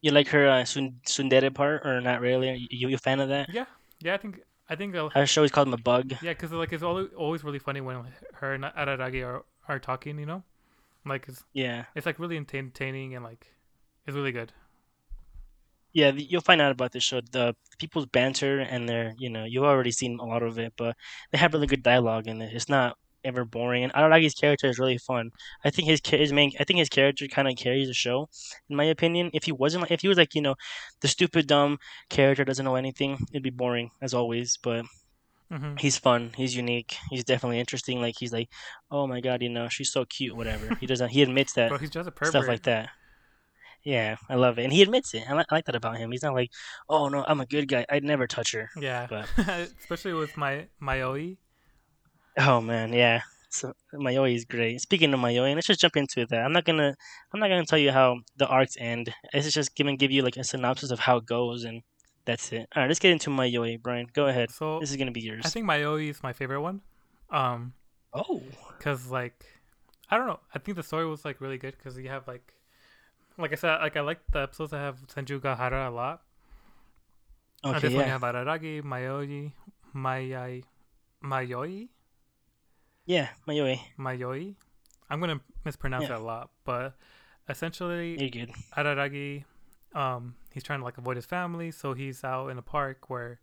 You like her uh, Tsundere part, or not really? Are you, you a fan of that? Yeah, yeah, I think I think I'll, Our show is called him a bug. Yeah, because like it's always always really funny when her and Araragi are are talking. You know, like it's Yeah. it's like really entertaining and like it's really good. Yeah, you'll find out about this show. The people's banter and their, you know, you've already seen a lot of it, but they have really good dialogue in it. It's not ever boring. And Araragi's character is really fun. I think his his main, I think his character kind of carries the show, in my opinion. If he wasn't, if he was like, you know, the stupid dumb character doesn't know anything, it'd be boring as always. But hmm he's fun. He's unique. He's definitely interesting. Like he's like, oh my god, you know, she's so cute. Whatever. He doesn't. He admits that Bro, he's just a pervert. stuff like that. Yeah, I love it, and he admits it. I, li- I like that about him. He's not like, "Oh no, I'm a good guy. I'd never touch her." Yeah, But- especially with my Mayoi. Oh man, yeah. So Mayoi is great. Speaking of Mayoi, let's just jump into that. I'm not gonna, I'm not gonna tell you how the arcs end. It's just gonna give you like a synopsis of how it goes, and that's it. All right, let's get into Mayoi, Brian. Go ahead. So This is gonna be yours. I think Mayoi is my favorite one. Um, Oh, cause like I don't know. I think the story was like really good because you have like, like I said, like I like the episodes that have Senju Gahara a lot. Uh, okay, one you yeah, have Araragi, Mayoi, Mayai, Mayoi. yeah, Mayoi. Mayoi. I'm gonna mispronounce Yeah. that a lot, but essentially You're good. Araragi, um, he's trying to like avoid his family, so he's out in a park where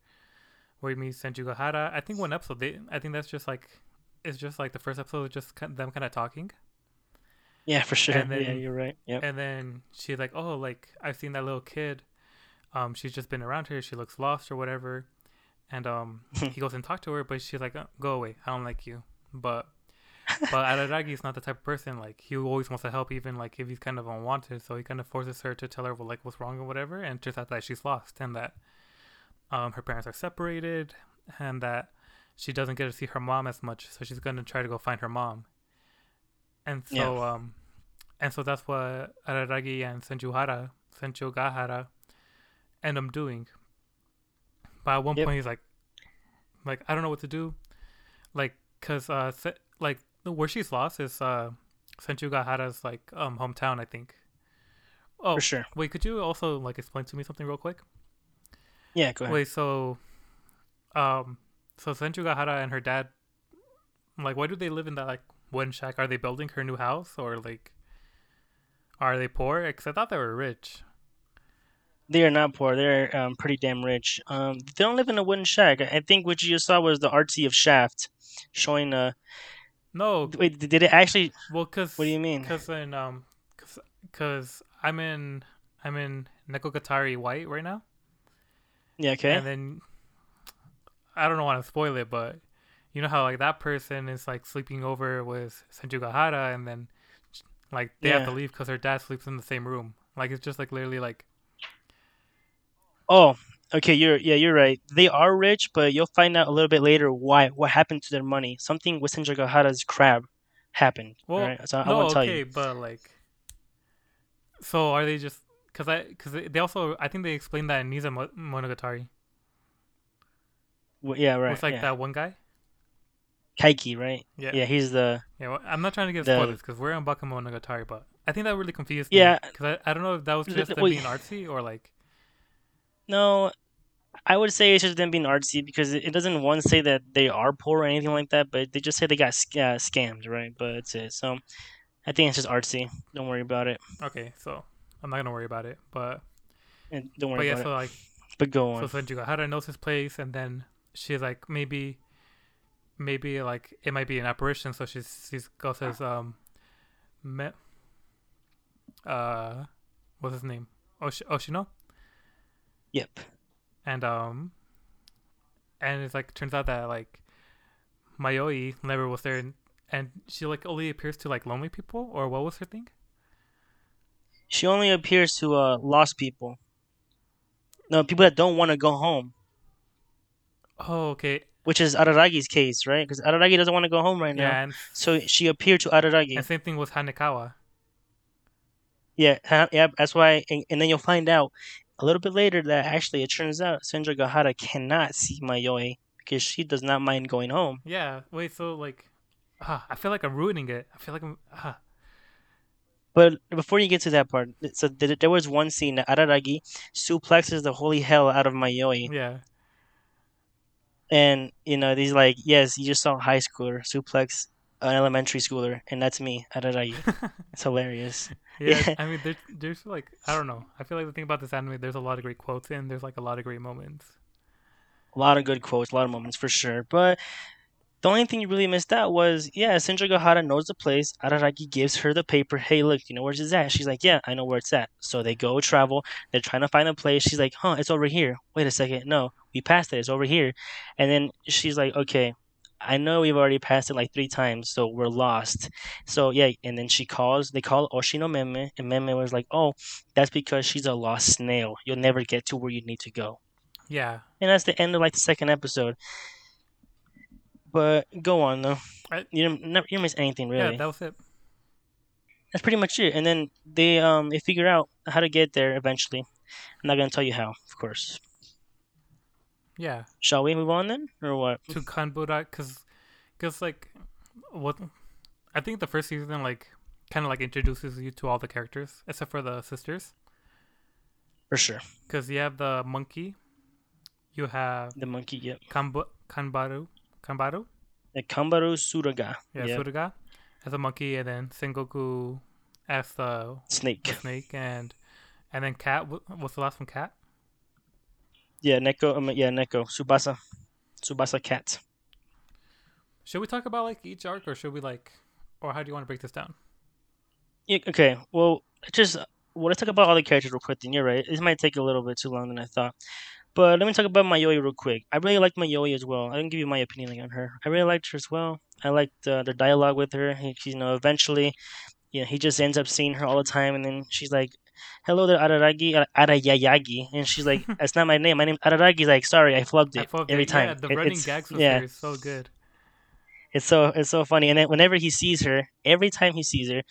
where he meets Senju Gahara. I think one episode, they, I think that's just like it's just like the first episode, is just them kind of talking, Yeah, for sure. And yeah, you're right. Yep. and then she's like, "Oh, like I've seen that little kid. Um, she's just been around here. She looks lost or whatever." And um, he goes and talk to her, but she's like, "Uh, "Go away. I don't like you." But but Araragi is not the type of person like he always wants to help, even like if he's kind of unwanted. So he kind of forces her to tell her well, like what's wrong or whatever, and turns out that she's lost and that um her parents are separated and that she doesn't get to see her mom as much. So she's gonna try to go find her mom. And so um, and so that's what Araragi and Senjuhara, Senjugahara, end up doing. But at one Yep. point he's like, like I don't know what to do, like cause uh Se- like where she's lost is uh Senjugahara's like um hometown I think. Oh For sure. wait, could you also like explain to me something real quick? Yeah, go ahead. Wait, so um so Senjugahara and her dad like why do they live in that like wooden shack? Are they building her new house or like are they poor? Because I thought they were rich. They are not poor. They're um, pretty damn rich. Um, they don't live in a wooden shack. I think what you just saw was the artsy of Shaft, showing. Uh, No, wait, did it actually? well, cause What do you mean? Cause in um, cause, cause I'm in I'm in Nekogatari White right now, Yeah. Okay. and then I don't want to spoil it, but you know how like that person is like sleeping over with Senjugahara, and then like they have to leave because her dad sleeps in the same room. Like it's just like literally like Oh, okay, you're yeah, you're right. They are rich, but you'll find out a little bit later why what happened to their money. Something with Senjagahara's crab happened. Well, right? So I no, won't tell okay, you. but like, so are they just? Cause I, cause they also, I think they explained that in Niza Mo- Monogatari. Well, yeah, right. It's like yeah. that one guy. Kaiki, right? Yeah. Yeah, he's the Yeah, well, I'm not trying to give The- spoilers because we're on Bakemonogatari, but I think that really confused Yeah. me. Because I, I don't know if that was just th- them well, being artsy or like. No. I would say it's just them being artsy because it doesn't one say that they are poor or anything like that, but they just say they got sc- uh, scammed, right? But it's it. So I think it's just artsy. Don't worry about it. Okay, so I'm not gonna worry about it, but And don't worry. but yeah, so it. like But go on. so Senjuga Hara knows his place, and then she's like maybe, maybe like it might be an apparition. So she's she's goes says um, met, uh, what's his name? Osh- Oshino, yep. and um, and it's like turns out that like Mayoi never was there, and, and she like only appears to like lonely people, or what was her thing? She only appears to uh lost people. No, people that don't want to go home, Oh, okay, which is Araragi's case, right? Because Araragi doesn't want to go home right now. and, So she appeared to Araragi. and same thing with Hanekawa. Yeah, ha- yeah, that's why. And, and then you'll find out a little bit later that actually it turns out Senja Gahara cannot see Mayoi because she does not mind going home. Yeah, wait, so like, ah, I feel like I'm ruining it. I feel like I'm ah. But before you get to that part, so th- there was one scene that Araragi suplexes the holy hell out of Mayoi. Yeah, And, you know, he's like, yes, you just saw high schooler suplex an elementary schooler, and that's me, Araragi. it's hilarious. yeah. Yeah. I mean, there's, there's like, I don't know. I feel like the thing about this anime, there's a lot of great quotes in. There's like a lot of great moments. A lot of good quotes, a lot of moments for sure. But the only thing you really missed out was, yeah, Senja Gohara knows the place. Araragi gives her the paper. Hey, look, you know where it's at? She's like, yeah, I know where it's at. So they go travel. They're trying to find a place. She's like, huh, it's over here. Wait a second. No, we passed it. It's over here. And then she's like, okay, I know we've already passed it like three times, so we're lost. So yeah, and then she calls. They call Oshino Meme, and Meme was like, oh, that's because she's a lost snail. You'll never get to where you need to go Yeah. and that's the end of like the second episode. But go on though. I- you didn't never, you didn't miss anything really. Yeah, that was it. that's pretty much it. And then they um they figure out how to get there eventually. I'm not gonna tell you how, of course. Yeah. Shall we move on then, or what? To Kanbura, because, cause, like, what, I think the first season, like, kind of like introduces you to all the characters, except for the sisters. For sure, Because you have the monkey, you have the monkey. Yep. Kanbu- Kanbaru, Kanbaru? The Kambaru Suraga. Yeah, Yep. Suruga as a monkey, and then Sengoku as the, Snake. the snake, and and then Cat. What's the last one? Cat. Yeah, Neko. Um, yeah, Neko. Tsubasa. Tsubasa cat. Should we talk about like each arc, or should we like, or how do you want to break this down? Yeah, okay. Well, just well, let's talk about all the characters real quick. Then you're right. This might take a little bit too long than I thought. But let me talk about Mayoi real quick. I really liked Mayoi as well. I didn't give you my opinion on her. I really liked her as well. I liked uh, the dialogue with her. He, you know, eventually, you know, he just ends up seeing her all the time, and then she's like, "Hello there, Araragi, Ar- Arayayagi," and she's like, "That's not my name. My name Araragi." He's like, "Sorry, I flubbed I it thought every that- time." Yeah, the running it's- gags with yeah. her is so good. It's so it's so funny. And then whenever he sees her, every time he sees her,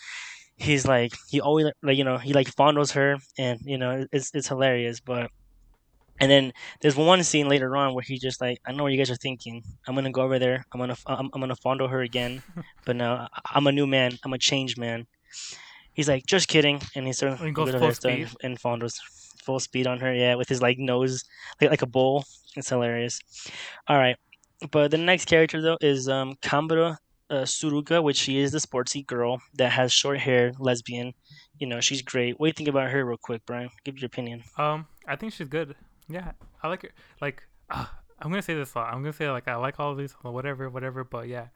he's like he always like you know he like fondles her, and you know it's it's hilarious. But and then there's one scene later on where he just like I know what you guys are thinking. I'm gonna go over there. I'm gonna I'm, I'm gonna fondle her again. but no, I'm a new man. I'm a changed man. He's like just kidding, and he starts And goes full speed. and fondles full speed on her. Yeah, with his like nose like like a bull. It's hilarious. All right. But the next character though is um Kambura uh, Suruga, which she is the sportsy girl that has short hair, lesbian. You know, she's great. What do you think about her, real quick, Brian? Give your opinion. Um, I think she's good. Yeah, I like her. Like, uh, I'm gonna say this a lot. I'm gonna say like I like all of these, whatever, whatever. But yeah,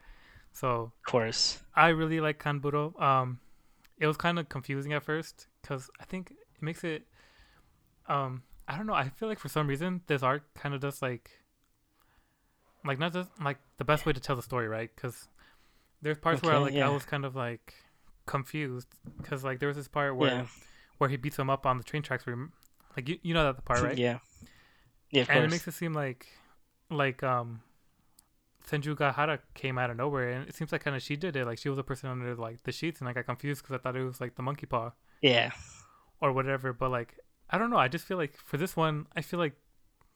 so Of course. I really like Kanburo. Um, it was kind of confusing at first because I think it makes it. Um, I don't know. I feel like for some reason this arc kind of does like. Like not just like the best way to tell the story, right? Because there's parts where I, like yeah. I was kind of like confused because like there was this part where Yeah. where he beats him up on the train tracks. Where, like you, you know that the part, right? Yeah. Yeah, of and it makes it seem like like um Senju Gahara came out of nowhere, and it seems like kind of she did it. Like she was the person under like the sheets, and I got confused because I thought it was like the monkey paw Yeah. or whatever. But like I don't know. I just feel like for this one, I feel like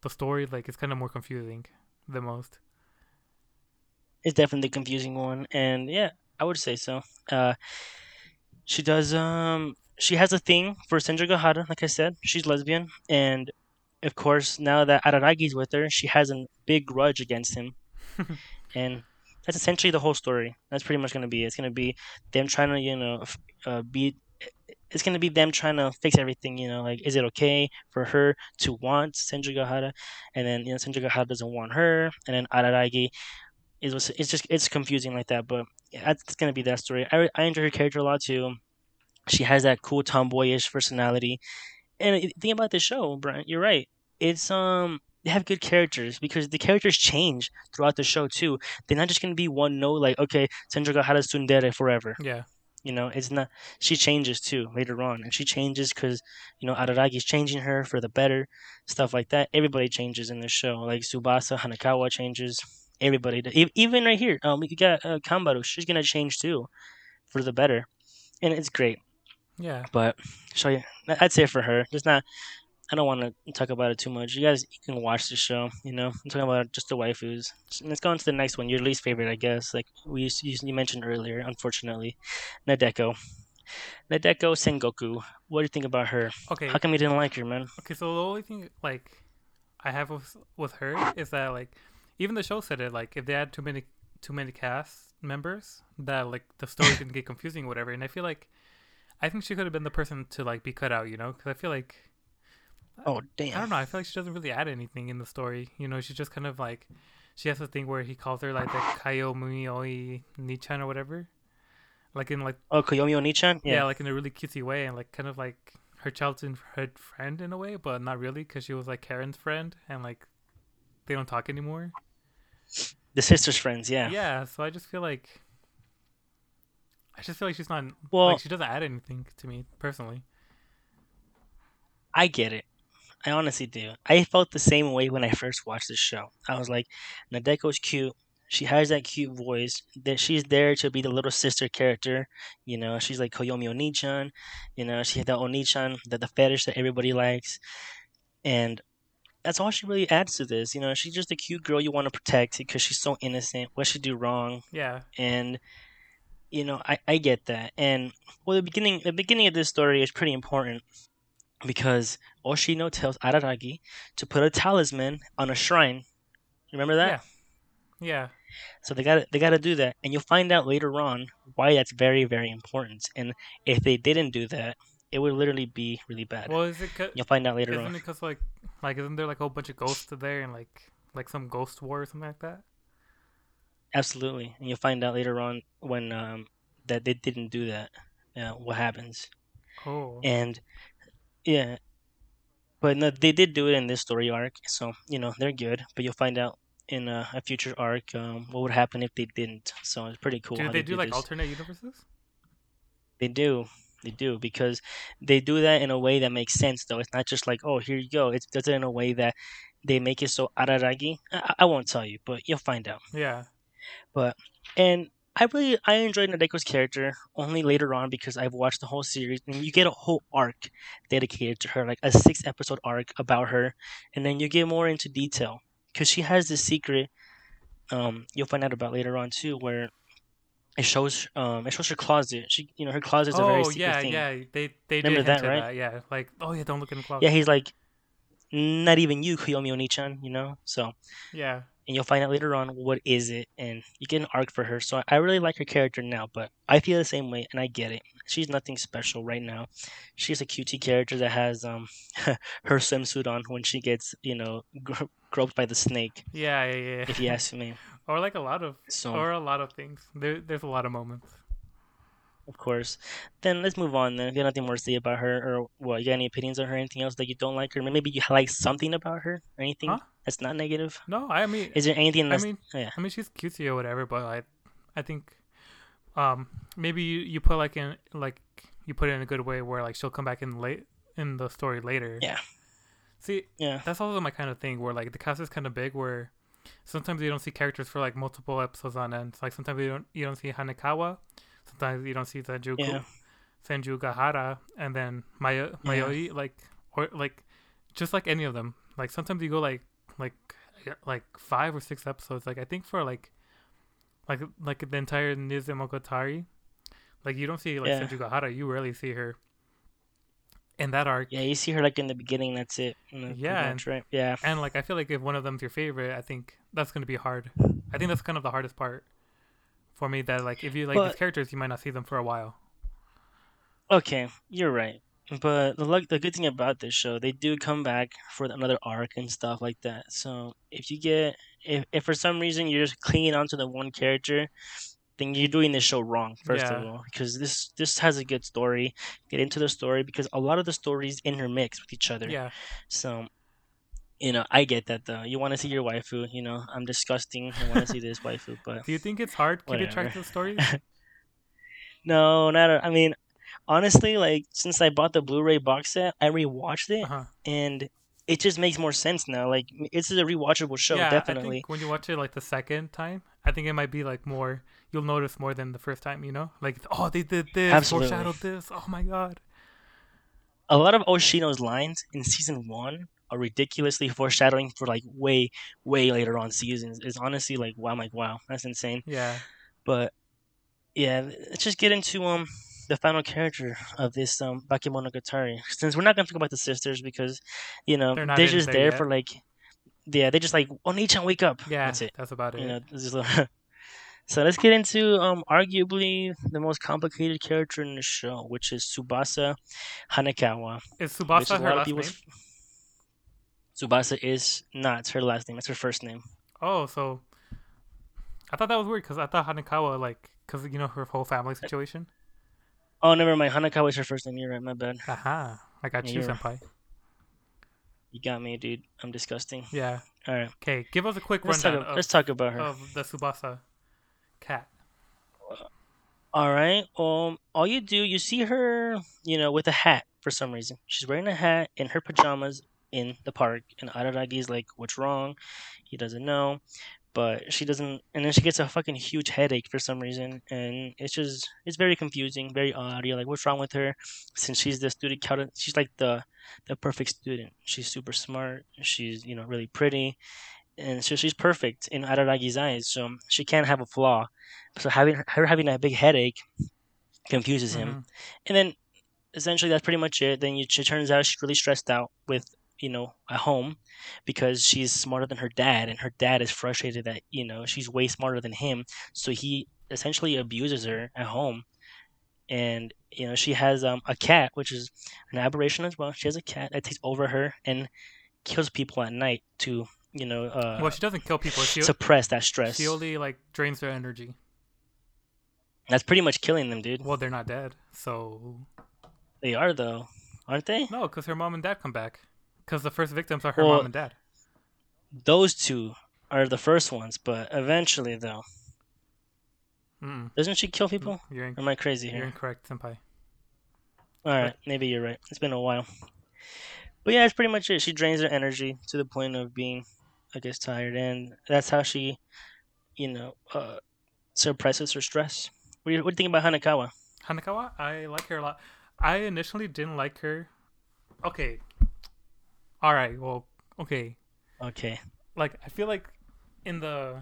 the story like is kind of more confusing the most. it's definitely the confusing one and yeah i would say so uh she does um she has a thing for Senju Gahara, like I said. She's lesbian and of course now that Araragi's with her, she has a big grudge against him. And that's essentially the whole story. That's pretty much going to be it. It's going to be them trying to, you know, uh, be it's going to be them trying to fix everything, you know, like is it okay for her to want Senju Gahara and then you know Senju Gahara doesn't want her and then Araragi is was it's just it's confusing like that, but yeah, that's gonna be that story. I I enjoy her character a lot too. She has that cool tomboyish personality, and the thing about the show, Brian, you're right. It's um they have good characters because the characters change throughout the show too. They're not just gonna be one note like okay, Senju Gahara's tsundere forever. Yeah, You know, it's not. She changes too later on, and she changes because you know Araragi's changing her for the better, stuff like that. Everybody changes in the show. Like Tsubasa Hanekawa changes. Everybody, does. Even right here, um, we got uh, Kambaru. She's gonna change too, for the better, and it's great. yeah. But show you, that's it for her. Just not. I don't want to talk about it too much. You guys you can watch the show. You know, I'm talking about just the waifus. Let's go on to the next one. Your least favorite, I guess. Like we used, you you mentioned earlier, unfortunately, Nadeko. Nadeko Sengoku. What do you think about her? Okay, How come you didn't like her, man? okay. So the only thing like I have with with her is that like even the show said it like if they had too many too many cast members that like the story can get confusing or whatever. And I feel like I think she could have been the person to like be cut out, you know? Because I feel like Oh damn! I don't know. I feel like she doesn't really add anything in the story. You know, she's just kind of like she has a thing where he calls her like the Kayo Muioi Nichan or whatever. Like in like Oh, Koyomi Onichan. yeah. Yeah. like in a really cutesy way and like kind of like her childhood friend in a way, but not really because she was like Karen's friend and like they don't talk anymore. The sisters' friends. Yeah. Yeah, so I just feel like I just feel like she's not Well- like she doesn't add anything to me personally. I get it. I honestly do. I felt the same way when I first watched this show. I was like, Nadeko's cute. She has that cute voice. That she's there to be the little sister character. You know, she's like Koyomi Onichan. You know, she had that Onichan, that the fetish that everybody likes, and that's all she really adds to this. You know, she's just a cute girl you want to protect because she's so innocent. What she do wrong? Yeah, and you know I, I get that and well the beginning the beginning of this story is pretty important because Oshino tells Araragi to put a talisman on a shrine. Remember that? Yeah. yeah, so they got they got to do that and you'll find out later on why that's very very important and if they didn't do that it would literally be really bad. Well, is it? Cause, you'll find out later isn't on. it because like like isn't there like a whole bunch of ghosts there and like like some ghost war or something like that? absolutely. And you'll find out later on when um that they didn't do that yeah what happens. Oh, and yeah but no, they did do it in this story arc so you know they're good but you'll find out in a, a future arc um, what would happen if they didn't so it's pretty cool do how they do like this. alternate universes? they do they do because they do that in a way that makes sense though. It's not just like oh here you go. It does it in a way that they make it so araragi? I, I won't tell you but you'll find out. Yeah, But and I really I enjoyed Nadeko's character only later on because I've watched the whole series and you get a whole arc dedicated to her, like a six episode arc about her, and then you get more into detail because she has this secret. Um, you'll find out about later on too, where it shows um it shows her closet. She you know her closet's a very oh secret yeah, thing. yeah. They they Remember did that, right? that. Yeah, like oh yeah, don't look in the closet. Yeah, he's like, not even you, Koyomi Oni-chan, you know. So yeah. And you'll find out later on what is it and you get an arc for her. So i really like her character now but i feel the same way and i get it. She's nothing special right now. She's a cutie character that has um her swimsuit on when she gets you know gro- groped by the snake Yeah, yeah, yeah. if you ask me. Or like a lot of so or a lot of things. There, there's a lot of moments. of course. Then let's move on then. If you have nothing more to say about her or what you got any opinions on her anything else that you don't like her? Maybe you like something about her? Or anything? Huh? That's not negative No, I mean, is there anything I mean, yeah I mean, she's cutesy or whatever, but I, I think, um, maybe you, you put like in like you put it in a good way where like she'll come back in late in the story later. Yeah. See, Yeah. that's also my kind of thing where like the cast is kind of big where sometimes you don't see characters for like multiple episodes on end. Like sometimes you don't you don't see Hanekawa, sometimes you don't see Senju Yeah. Senju Gahara, and then Maya Mayoi like or like just like any of them. Like sometimes you go like like like five or six episodes. Like I think for like like like the entire Nisemonogatari, like you don't see like Yeah. Senju Gahara. You rarely see her in that arc. Yeah, you see her like in the beginning. That's it. That's Yeah, much, right. Yeah. And like I feel like if one of them's your favorite, I think that's gonna be hard. I think that's kind of the hardest part for me. That like if you like But- these characters, you might not see them for a while. Okay, you're right. But the luck, the good thing about this show, they do come back for another arc and stuff like that. So if you get, if, if for some reason you're just clinging onto the one character, then you're doing this show wrong. First of all, because this this has a good story. Get into the story because a lot of the stories intermix with each other. Yeah, So, you know, I get that though. You want to see your waifu. You know, I'm disgusting. I want to see this waifu, but do you think it's hard keeping track of the stories? no, not. I mean, honestly, like since I bought the Blu-ray box set, I rewatched it. Uh huh. and it just makes more sense now. Like it's a rewatchable show, yeah, I definitely. think when you watch it like the second time, I think it might be like more. You'll notice more than the first time. You know, like oh they did this, Absolutely. foreshadowed this. Oh my god. A lot of Oshino's lines in season one are ridiculously foreshadowing for like way, way later on seasons. It's honestly like wow, I'm like wow, that's insane. Yeah, But yeah, let's just get into um the final character of this um Bakemonogatari. Since we're not gonna talk about the sisters because you know They're they're, just there yet. for like yeah, they just like Oni-chan wake up. yeah, that's it. That's about it. you know so let's get into um arguably the most complicated character in the show which is tsubasa hanekawa Is Tsubasa is her last people's name? tsubasa is not her last name it's her first name Oh, so I thought that was weird because I thought Hanekawa like because you know her whole family situation. Oh never mind. Hanekawa is her first name. You're right. My bad. Aha, I got Yeah, you, senpai. you got me dude. I'm disgusting. Yeah. all right. Okay, give us a quick let's rundown about, of, let's talk about her. of the Tsubasa cat. all right. Um all you do you see her you know with a hat for some reason. She's wearing a hat in her pajamas in the park and Araragi's like what's wrong? He doesn't know but she doesn't and then she gets a fucking huge headache for some reason and it's just it's very confusing very odd. You're like what's wrong with her? Since she's the student count she's like the the perfect student. She's super smart. She's you know really pretty. And so she's perfect in Araragi's eyes so she can't have a flaw. So having her having that big headache confuses him. Mhm. and then essentially that's pretty much it. Then you, it turns out she's really stressed out with you know at home because she's smarter than her dad and her dad is frustrated that you know she's way smarter than him. So he essentially abuses her at home. And you know she has um, a cat which is an aberration as well. She has a cat that takes over her and kills people at night to you know uh, well, she doesn't kill people. She suppress that stress. she only like drains their energy. that's pretty much killing them dude. Well, they're not dead, so they are though. Aren't they? No, because her mom and dad come back. Because the first victims are her Well- mom and dad. those two are the first ones but eventually though Mm-mm. doesn't she kill people You're in, Or am I crazy you're here? incorrect, senpai. All right, maybe you're right. It's been a while. But yeah, that's pretty much it. She drains her energy to the point of being, I guess, tired, and that's how she, you know, uh, suppresses her stress. What do you, what do you think about Hanekawa? Hanekawa, I like her a lot. I initially didn't like her. Okay. All right. Well, okay. Okay, Like I feel like in the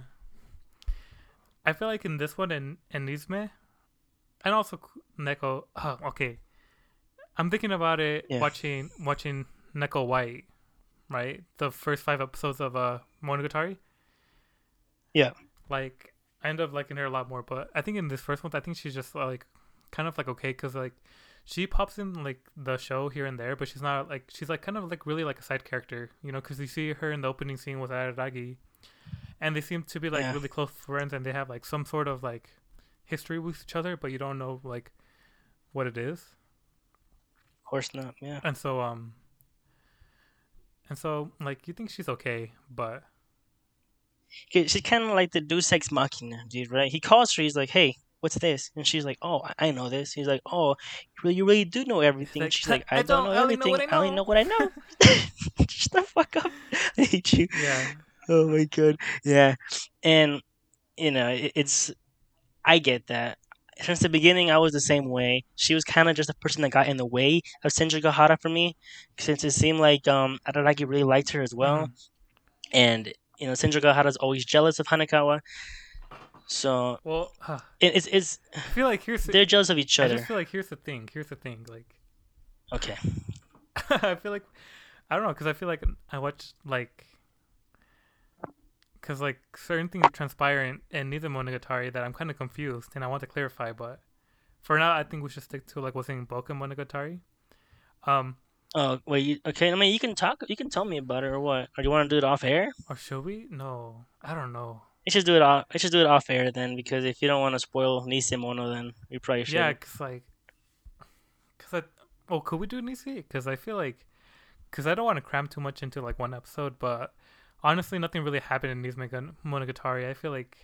I feel like in this one and and Nizme and also Neko oh, okay. I'm thinking about it Yeah. watching watching Neko White, right? The first 5 episodes of uh Monogatari. Yeah. Like I end up liking her a lot more, but I think in this first one I think she's just like kind of like okay cuz like she pops in like the show here and there, but she's not like she's like kind of like really like a side character, you know, because you see her in the opening scene with Araragi, and they seem to be like Yeah. really close friends, and they have like some sort of like history with each other, but you don't know like what it is, of course not. Yeah, and so um, and so like you think she's okay, but she's kind of like the Deus Ex Machina, dude. Right? He calls her. He's like, "Hey, what's this? And she's like, oh, I- know this. He's like, oh, you really, you really do know everything. like, she's like, "I I, don't, don't- know I only know everything. what I know." what I know. Shut the fuck up. I hate you. Yeah. Oh my god. Yeah. And you know, it, it's I get that. Since the beginning, I was the same way. She was kind of just a person that got in the way of Senju Gahara for me, since it seemed like um Araragi really liked her as well, Mhm. and you know Senju Gahara's always jealous of Hanekawa. So Well, it, it's it's I feel like here's the, they're jealous of each other. I feel like here's the thing. Here's the thing. Like Okay. I feel like I don't know because I feel like I watch like because like certain things transpire in, in Nisemonogatari that I'm kind of confused and I want to clarify. But for now, I think we should stick to like what's in Bakemonogatari. Um, Oh wait. You, okay. I mean, you can talk. You can tell me about it or what? Or do you want to do it off air? or should we? No, I don't know. I should do it off. I should do it off air then, because if you don't want to spoil Nisemono, then we probably should. Yeah, cause like, cause I oh, could we do Nise? Cause I feel like, cause I don't want to cram too much into like one episode, but honestly, nothing really happened in Nizi Monogatari. I feel like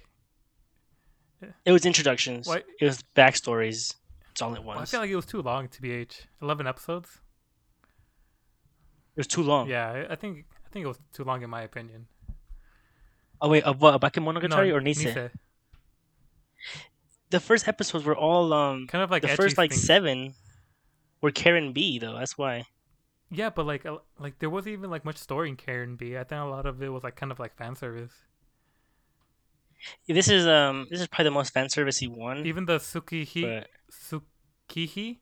yeah. It was introductions. Why- It was backstories. It's all it was. I feel like it was too long to be H. Eleven episodes. it was too long. Yeah, I think I think it was too long in my opinion. Oh wait, of what? Bakemonogatari No, or Nise? Nise. The first episodes were all um. Kind of like the first like things. seven were Karen B though. That's why. Yeah, but like like there wasn't even like much story in Karen B. I think a lot of it was like kind of like fan service. This is um. This is probably the most fan servicey one. Even the Tsukihi but Tsukihi,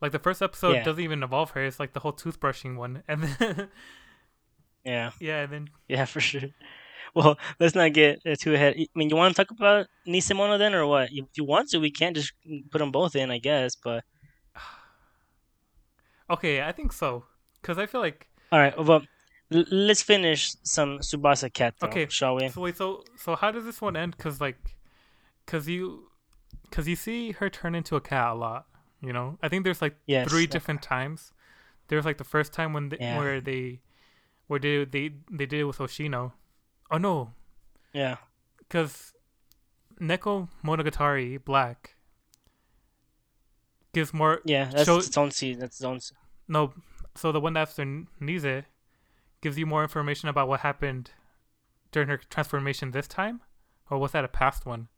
like the first episode Yeah. doesn't even involve her. It's like the whole toothbrushing one, and then yeah, yeah, and then yeah, for sure. Well, let's not get too ahead. I mean, you want to talk about Nisemono then, or what? If you want to, we can't just put them both in, I guess. But okay, I think so because I feel like all right, well, let's finish some Tsubasa Cat, though, Okay, shall we? so wait, so so how does this one end? Because like, because you, because you see her turn into a cat a lot. You know, I think there's like Yes. three different times. There's like the first time when they, Yeah. where they, where they they they did it with Oshino. Oh no, Yeah. because Neko Monogatari Black gives more Yeah, that's Show- its own season. That's its own. no. So the one after Nise gives you more information about what happened during her transformation this time, or was that a past one?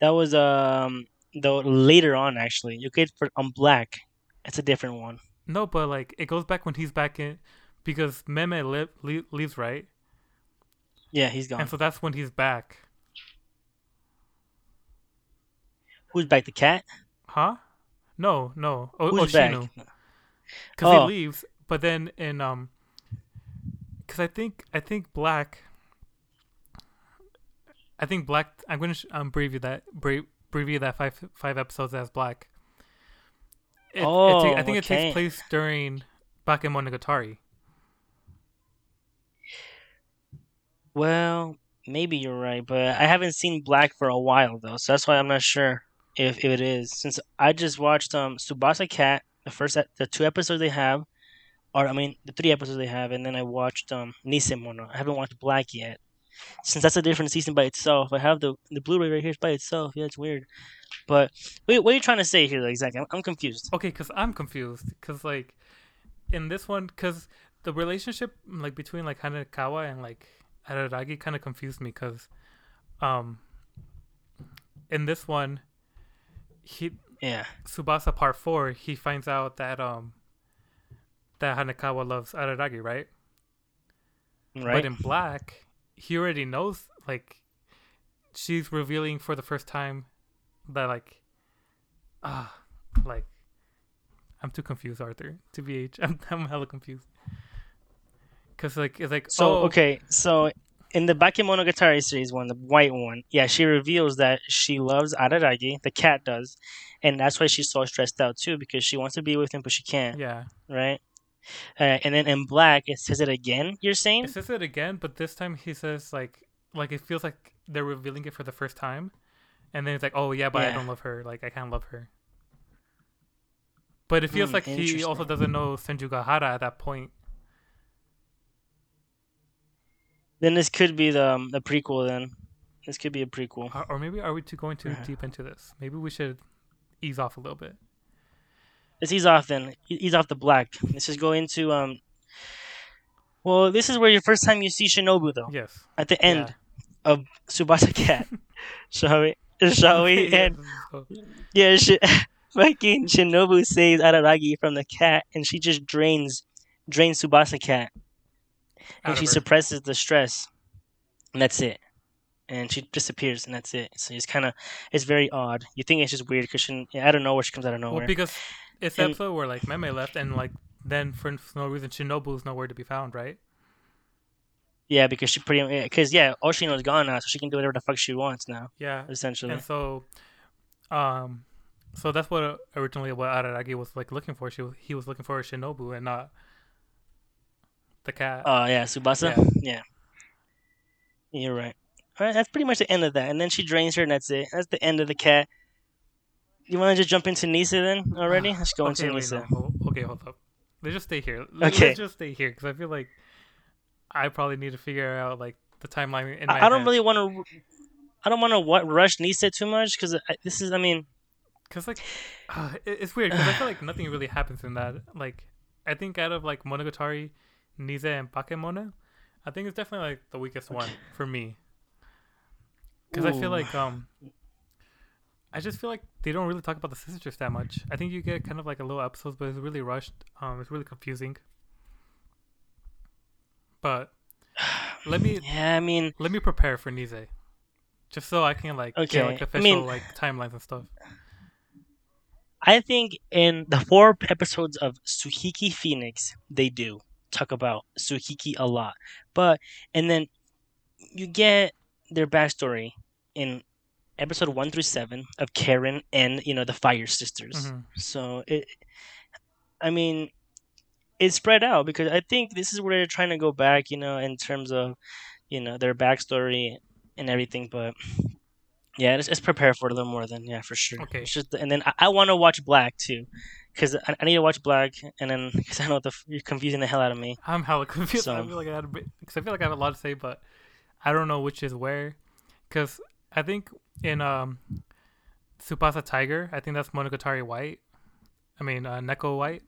That was um though later on actually. You get for on Black. It's a different one. No, but like it goes back when he's back in, because Meme li- le- leaves right, Yeah, he's gone. and so that's when he's back, Who's back? The cat? huh? No, no, o- Who's Oshino, back? because Oh. he leaves, but then in um, because I think I think Black, I think Black. I'm gonna sh- um preview that preview that five five episodes as Black. It, it ta- Oh, I think it takes place during Bakemonogatari. Well, maybe you're right, but I haven't seen Black for a while though, so that's why I'm not sure if, if it is. Since I just watched um Tsubasa Cat, the first the two episodes they have, or I mean the three episodes they have, and then I watched um Nisemono. I haven't watched Black yet. Since that's a different season by itself, I have the the Blu-ray right here by itself. Yeah, it's weird. But wait, what are you trying to say here exactly? I'm, I'm confused. Okay, because I'm confused. Because like in this one, because the relationship like between like Hanekawa and like Araragi kind of confused me. Because um, in this one, he Yeah, Tsubasa Part Four, he finds out that um that Hanekawa loves Araragi, right? right. But in Black, he already knows. Like she's revealing for the first time that like ah like I'm too confused, Arthur. To be H, I'm I'm hella confused. Cause like it's like So oh, okay, so in the Bakemonogatari series one, the white one, yeah, she reveals that she loves Araragi, the cat does, and that's why she's so stressed out too because she wants to be with him but she can't, yeah. right? Uh, and then in black, it says it again. You're saying? It says it again, but this time he says like like it feels like they're revealing it for the first time, and then it's like oh yeah, but I don't love her. Like I can't love her. But it feels Hmm, like he also doesn't know Senjougahara at that point. Then this could be the um, the prequel then. This could be a prequel. Or, or maybe are we too going too deep into this? Maybe we should ease off a little bit. Let's ease off then. Ease off the black. Let's just go into um. Well, this is where your first time you see Shinobu though. Yes. At the end Yeah. of Tsubasa Cat. shall we? Shall we? Yeah, And so- yeah, sh- fucking Shinobu saves Araragi from the cat, and she just drains, drains Tsubasa Cat, out and she her. suppresses the stress, and that's it. And she disappears, and that's it. So it's kind of, it's very odd. You think it's just weird because she, yeah, I don't know where she comes out of nowhere. Well, because it's the And- episode where like Meme left, and like then for no reason Shinobu is nowhere to be found, right? yeah, because she pretty, because yeah, Oshino's gone now, so she can do whatever the fuck she wants now, Yeah. essentially. And so, um, so that's what uh, originally what Araragi was like looking for. She was, he was looking for a Shinobu and not the cat. Oh yeah, Tsubasa. Yeah. Yeah. You're right. All right, that's pretty much the end of that. And then she drains her, and that's it. That's the end of the cat. You want to just jump into Nise then already? Let's go okay, into wait, Nise. no. Okay, hold up. Let's just stay here. Let's Okay. just stay here because I feel like I probably need to figure out like the timeline in my I, I don't really want to. I don't want to what rush Nise too much because this is. I mean, Cause like, uh, it, it's weird because I feel like nothing really happens in that. Like, I think out of like Monogatari, Nise, and Bakemona, I think it's definitely like the weakest one for me. Because I feel like um, I just feel like they don't really talk about the sisters that much. I think you get kind of like a little episodes, but it's really rushed. Um, it's really confusing. But let me yeah. I mean, let me prepare for Nise, just so I can like Okay, get like I official mean- like timelines and stuff. I think in the four episodes of Tsukihi Phoenix, they do talk about Tsukihi a lot. But and then you get their backstory in episode one through seven of Karen and you know the Fire Sisters. Mhm. So it, I mean, it's spread out because I think this is where they're trying to go back. You know, in terms of you know their backstory and everything, but. Yeah, let's, let's prepare for it a little more then. Yeah, for sure. Okay. It's just, and then I, I want to watch Black too, because I, I need to watch Black, and then because I know the you're confusing the hell out of me. I'm hella confused. I feel like I had because I feel like I have a lot to say, but I don't know which is where. Because I think in um, Tsubasa Tiger, I think that's Monogatari White. I mean uh, Neko White,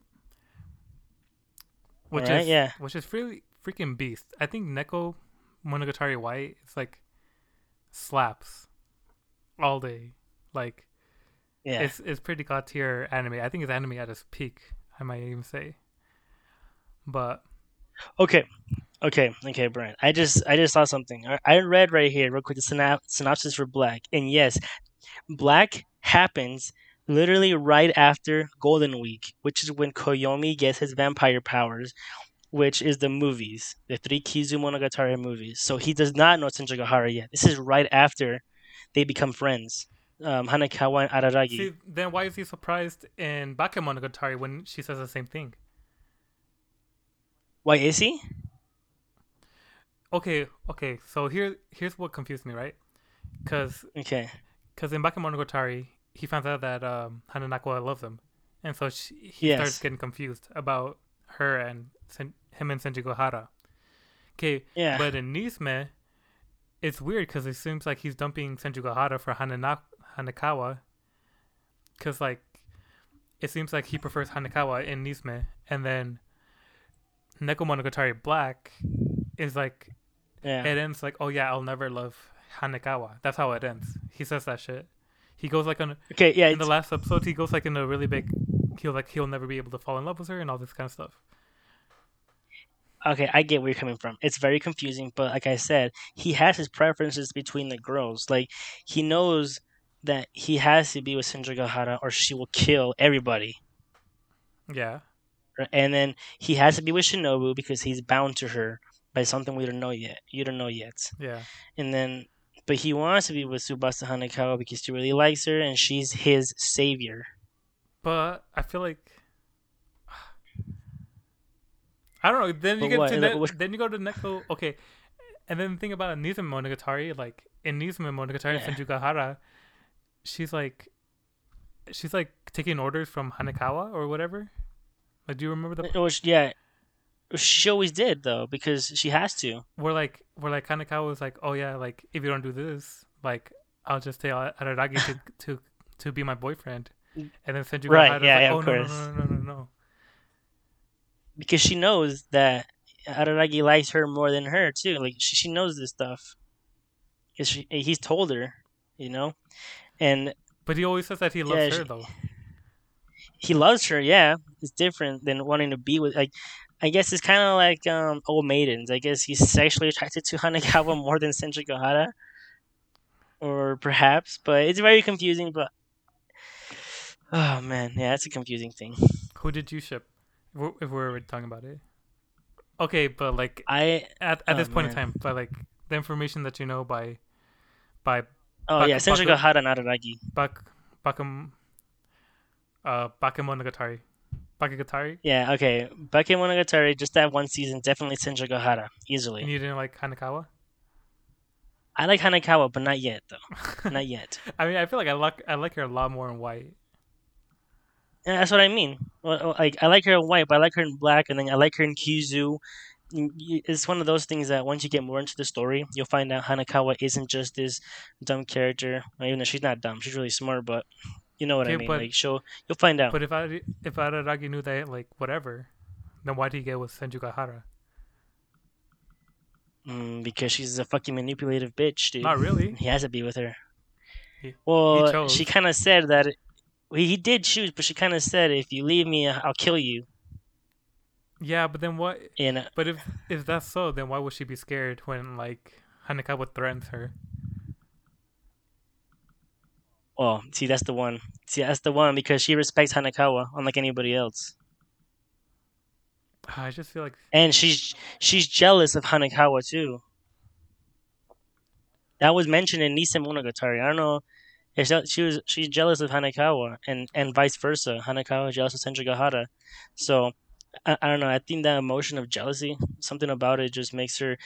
which Alright, is yeah. which is really freaking beast. I think Neko Monogatari White is like slaps all day. Like Yeah. it's it's pretty god tier anime. I think it's anime at its peak. I might even say. But Okay, okay, okay, Brian. I just I just saw something. I- read right here, real quick, the synop- synopsis for Black, and yes, Black happens literally right after Golden Week, which is when Koyomi gets his vampire powers, which is the movies, the three Kizu Monogatari movies. So he does not know Senjougahara yet. This is right after they become friends. Um, Hanekawa and Araragi. See, then why is he surprised in Bakemonogatari when she says the same thing? Why is he? Okay, okay. So here, here's what confused me, right? Because Okay. because in Bakemonogatari, he finds out that um, Hananakwa loves him, and so she, he Yes. starts getting confused about her and Sen- him and Senjougahara. Okay, Yeah. but in Nisme, it's weird because it seems like he's dumping Senjougahara for Hanana- Hanakawa. Because, like, it seems like he prefers Hanakawa in Nisme. And then Neko Monogatari Black is like, yeah. it ends like, oh yeah, I'll never love Hanakawa. That's how it ends. He says that shit. He goes like on Okay. Yeah. in the last episode. He goes like in a really big. He'll like he'll never be able to fall in love with her and all this kind of stuff. Okay, I get where you're coming from. It's very confusing, but like I said, he has his preferences between the girls. Like he knows that he has to be with Senjougahara or she will kill everybody. Yeah. And then he has to be with Shinobu because he's bound to her by something we don't know yet. You don't know yet. Yeah. And then but he wants to be with Tsubasa Hanekawa because he really likes her and she's his savior. But I feel like I don't know. Then you But get what? to ne- what- then you go to Neko. Okay, and then the thing about Nisemonogatari, like in Nizumi Monogatari Yeah. and Senjougahara, she's like, she's like taking orders from Hanekawa or whatever. Like, do you remember the Which yeah. She always did though, because she has to. where like where like Hanekawa was like, oh yeah, like if you don't do this, like I'll just tell Araragi to to to be my boyfriend, and then Senju Right, yeah, like, yeah, oh of no, no no no no no because she knows that Araragi likes her more than her too. Like she, she knows this stuff. Cause she, he's told her, you know, and But he always says that he loves Yeah, her she- though. he loves her. Yeah, it's different than wanting to be with. Like, I guess it's kind of like um, old maidens. I guess he's sexually attracted to Hanekawa more than Senjougahara, or perhaps. But it's very confusing. But oh man, yeah, it's a confusing thing. Who did you ship? If we're, if we're already talking about it. Okay, but like I at at Oh, this point in time, but like the information that you know by by oh Bak- yeah, Senju Baku- Araragi. Bak Bakam uh Bakemonogatari. Bakemonogatari? Yeah, okay. Bakemonogatari, just that one season, definitely Senjougahara, easily. And you didn't like Hanakawa? I like Hanakawa, but not yet, though. not yet. I mean, I feel like I like I like her a lot more in white. Yeah, that's what I mean. Like I like her in white, but I like her in black, and then I like her in Kizu. It's one of those things that once you get more into the story, you'll find out Hanakawa isn't just this dumb character. Even though she's not dumb, she's really smart. But you know what I mean. but- like she'll, you'll find out. But if I if Araragi knew that like whatever, then why did he get with Senjougahara? Mm, because she's a fucking manipulative bitch, dude. Not really. He has to be with her. He- well, chose. she kind of said that. It, he he did choose, but she kind of said, "If you leave me, I'll kill you." Yeah, but then what? And uh, But if if that's so, then why would she be scared when like Hanekawa threatens her? well, see, that's the one. See, that's the one because she respects Hanakawa unlike anybody else, I just feel like and she's she's jealous of Hanakawa too. That was mentioned in Nisemonogatari. I don't know. She, she was she's jealous of Hanekawa and and vice versa. Hanekawa is jealous of Senjougahara. So I, I don't know. I think that emotion of jealousy, something about it, just makes her.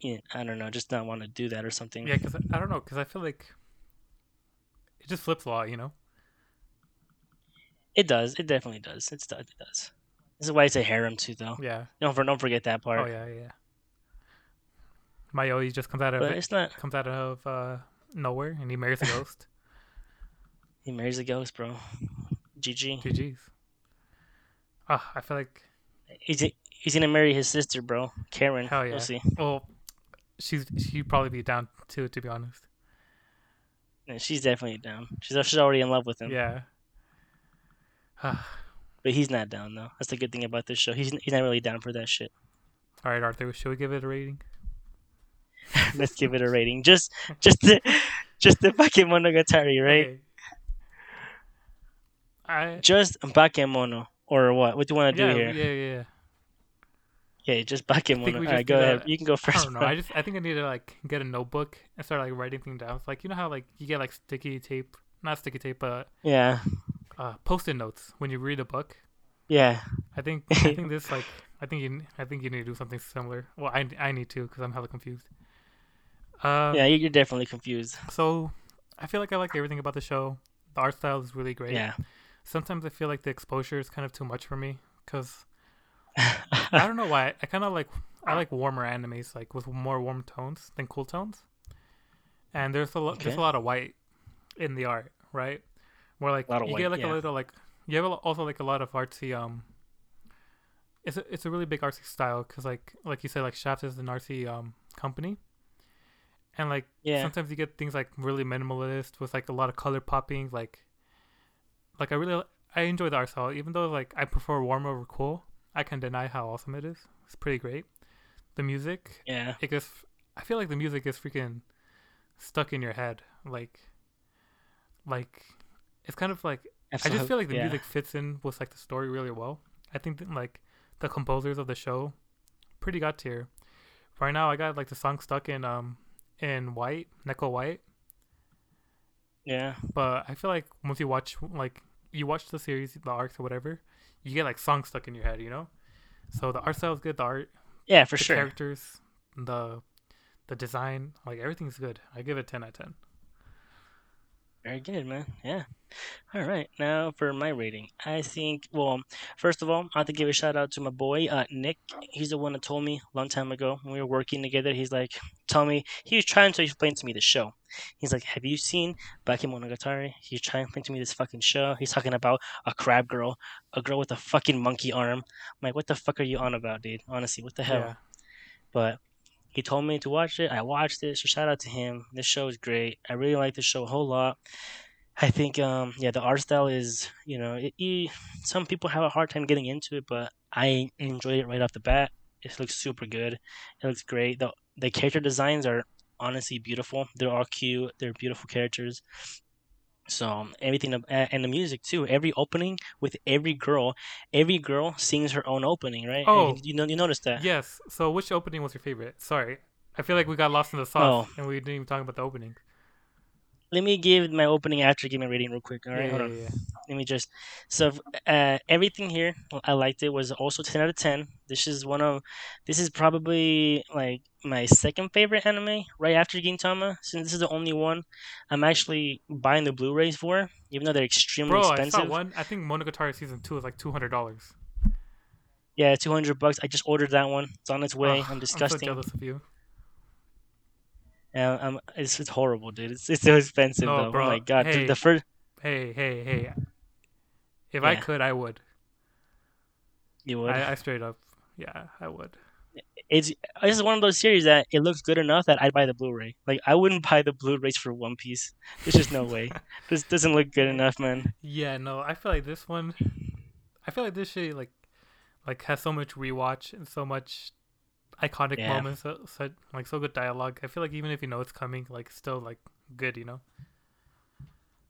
You know, I don't know, just not want to do that or something. yeah, because I don't know, because I feel like it just flips a lot, you know. It does. It definitely does. It's it does. This is why it's a harem too, though. Yeah. Don't for, don't forget that part. Oh yeah, yeah. Mayoi just comes out of But it, it's not. comes out of uh, nowhere and he marries a ghost. He marries a ghost, bro. GG. GG's. Ah, I feel like He's he's gonna marry his sister, bro. Karen. hell yeah. We'll see. Well, she's she'd probably be down too, to be honest. Yeah, she's definitely down. She's she's already in love with him. Yeah. Ah, But he's not down though. That's the good thing about this show. He's he's not really down for that shit. All right, Arthur. Should we give it a rating? Let's give it a rating. Just just the just the Bakemonogatari, right? Okay. I Just Bakemono or what? What do you want to yeah, do here? yeah, yeah, yeah. Just Bakemono. Alright, do go ahead. You can go first. I don't know. I just I think I need to like get a notebook and start like writing things down. It's like you know how like you get like sticky tape, not sticky tape, but Yeah, uh, post-it notes when you read a book. yeah. I think I think this like I think you I think you need to do something similar. Well, I I need to because I'm hella confused. Uh, Yeah, you're definitely confused. So I feel like I like everything about the show. The art style is really great. Yeah. Sometimes I feel like the exposure is kind of too much for me because I don't know why. I kind of like I like warmer animes, like with more warm tones than cool tones. And there's a lo- there's a lot of white in the art, right? Where like Lot of you white, get like yeah. a little like you have also like a lot of artsy um. It's a it's a really big artsy style because like like you said like Shaft is an artsy um company. And like Yeah. sometimes you get things like really minimalist with like a lot of color popping like like I really I enjoy the art style even though like I prefer warm over cool. I can deny how awesome it is. It's pretty great. The music, Yeah. it gets. I feel like the music is freaking stuck in your head. Like, like it's kind of like I just feel like the yeah. music fits in with like the story really well. I think that, like the composers of the show, pretty got tier. Right now, I got like the song stuck in um in white, Neko White. Yeah. But I feel like once you watch like you watch the series, the arcs or whatever, you get like songs stuck in your head, you know. So the art style is good. The art, Yeah, for the sure. characters, the the design, like everything's good. I give it ten out of ten. Very good, man. Yeah. All right. Now for my rating, I think. Well, first of all, I have to give a shout out to my boy uh, Nick. He's the one that told me a long time ago when we were working together. He's like, telling me he was trying to explain to me the show. He's like, "Have you seen Bakemonogatari?" He's trying to explain to me this fucking show. He's talking about a crab girl, a girl with a fucking monkey arm. I'm like, "What the fuck are you on about, dude? Honestly, what the hell?" Yeah. But he told me to watch it. I watched it. So shout out to him. This show is great. I really like this show a whole lot. I think, um, yeah, the art style is, you know, it, it- some people have a hard time getting into it, but I enjoyed it right off the bat. It looks super good. It looks great. The the character designs are honestly beautiful. They're all cute. They're beautiful characters. So um, everything and the music too. Every opening with every girl, every girl sings her own opening, right? Oh. you know you noticed that? Yes. So which opening was your favorite? Sorry. I feel like we got lost in the sauce Oh. and we didn't even talk about the opening. Let me give my opening after give my rating real quick. All right, yeah, hold on. yeah. Let me just so uh, everything here I liked it was also ten out of ten. This is one of this is probably like my second favorite anime right after Gintama. Since this is the only one I'm actually buying the Blu-rays for, even though they're extremely Bro, I expensive. saw one. I think Monogatari season two is like two hundred dollars. Yeah, two hundred bucks. I just ordered that one. It's on its way. I'm I'm so disgusting. jealous of you. Yeah, I'm, it's, it's horrible, dude. It's it's so expensive No, though. bro. Oh my god, the, Hey. the first Hey, hey, hey. If I could, I would. you would. I, I straight up, yeah, I would. it's this is one of those series that it looks good enough that I'd buy the Blu-ray. Like I wouldn't buy the Blu-rays for One Piece. There's just no way. this doesn't look good enough, man. Yeah, no, I feel like this one. I feel like this shit like, like has so much rewatch and so much iconic Yeah. moments, so, so like so good dialogue. I feel like even if you know it's coming, like still like good, you know.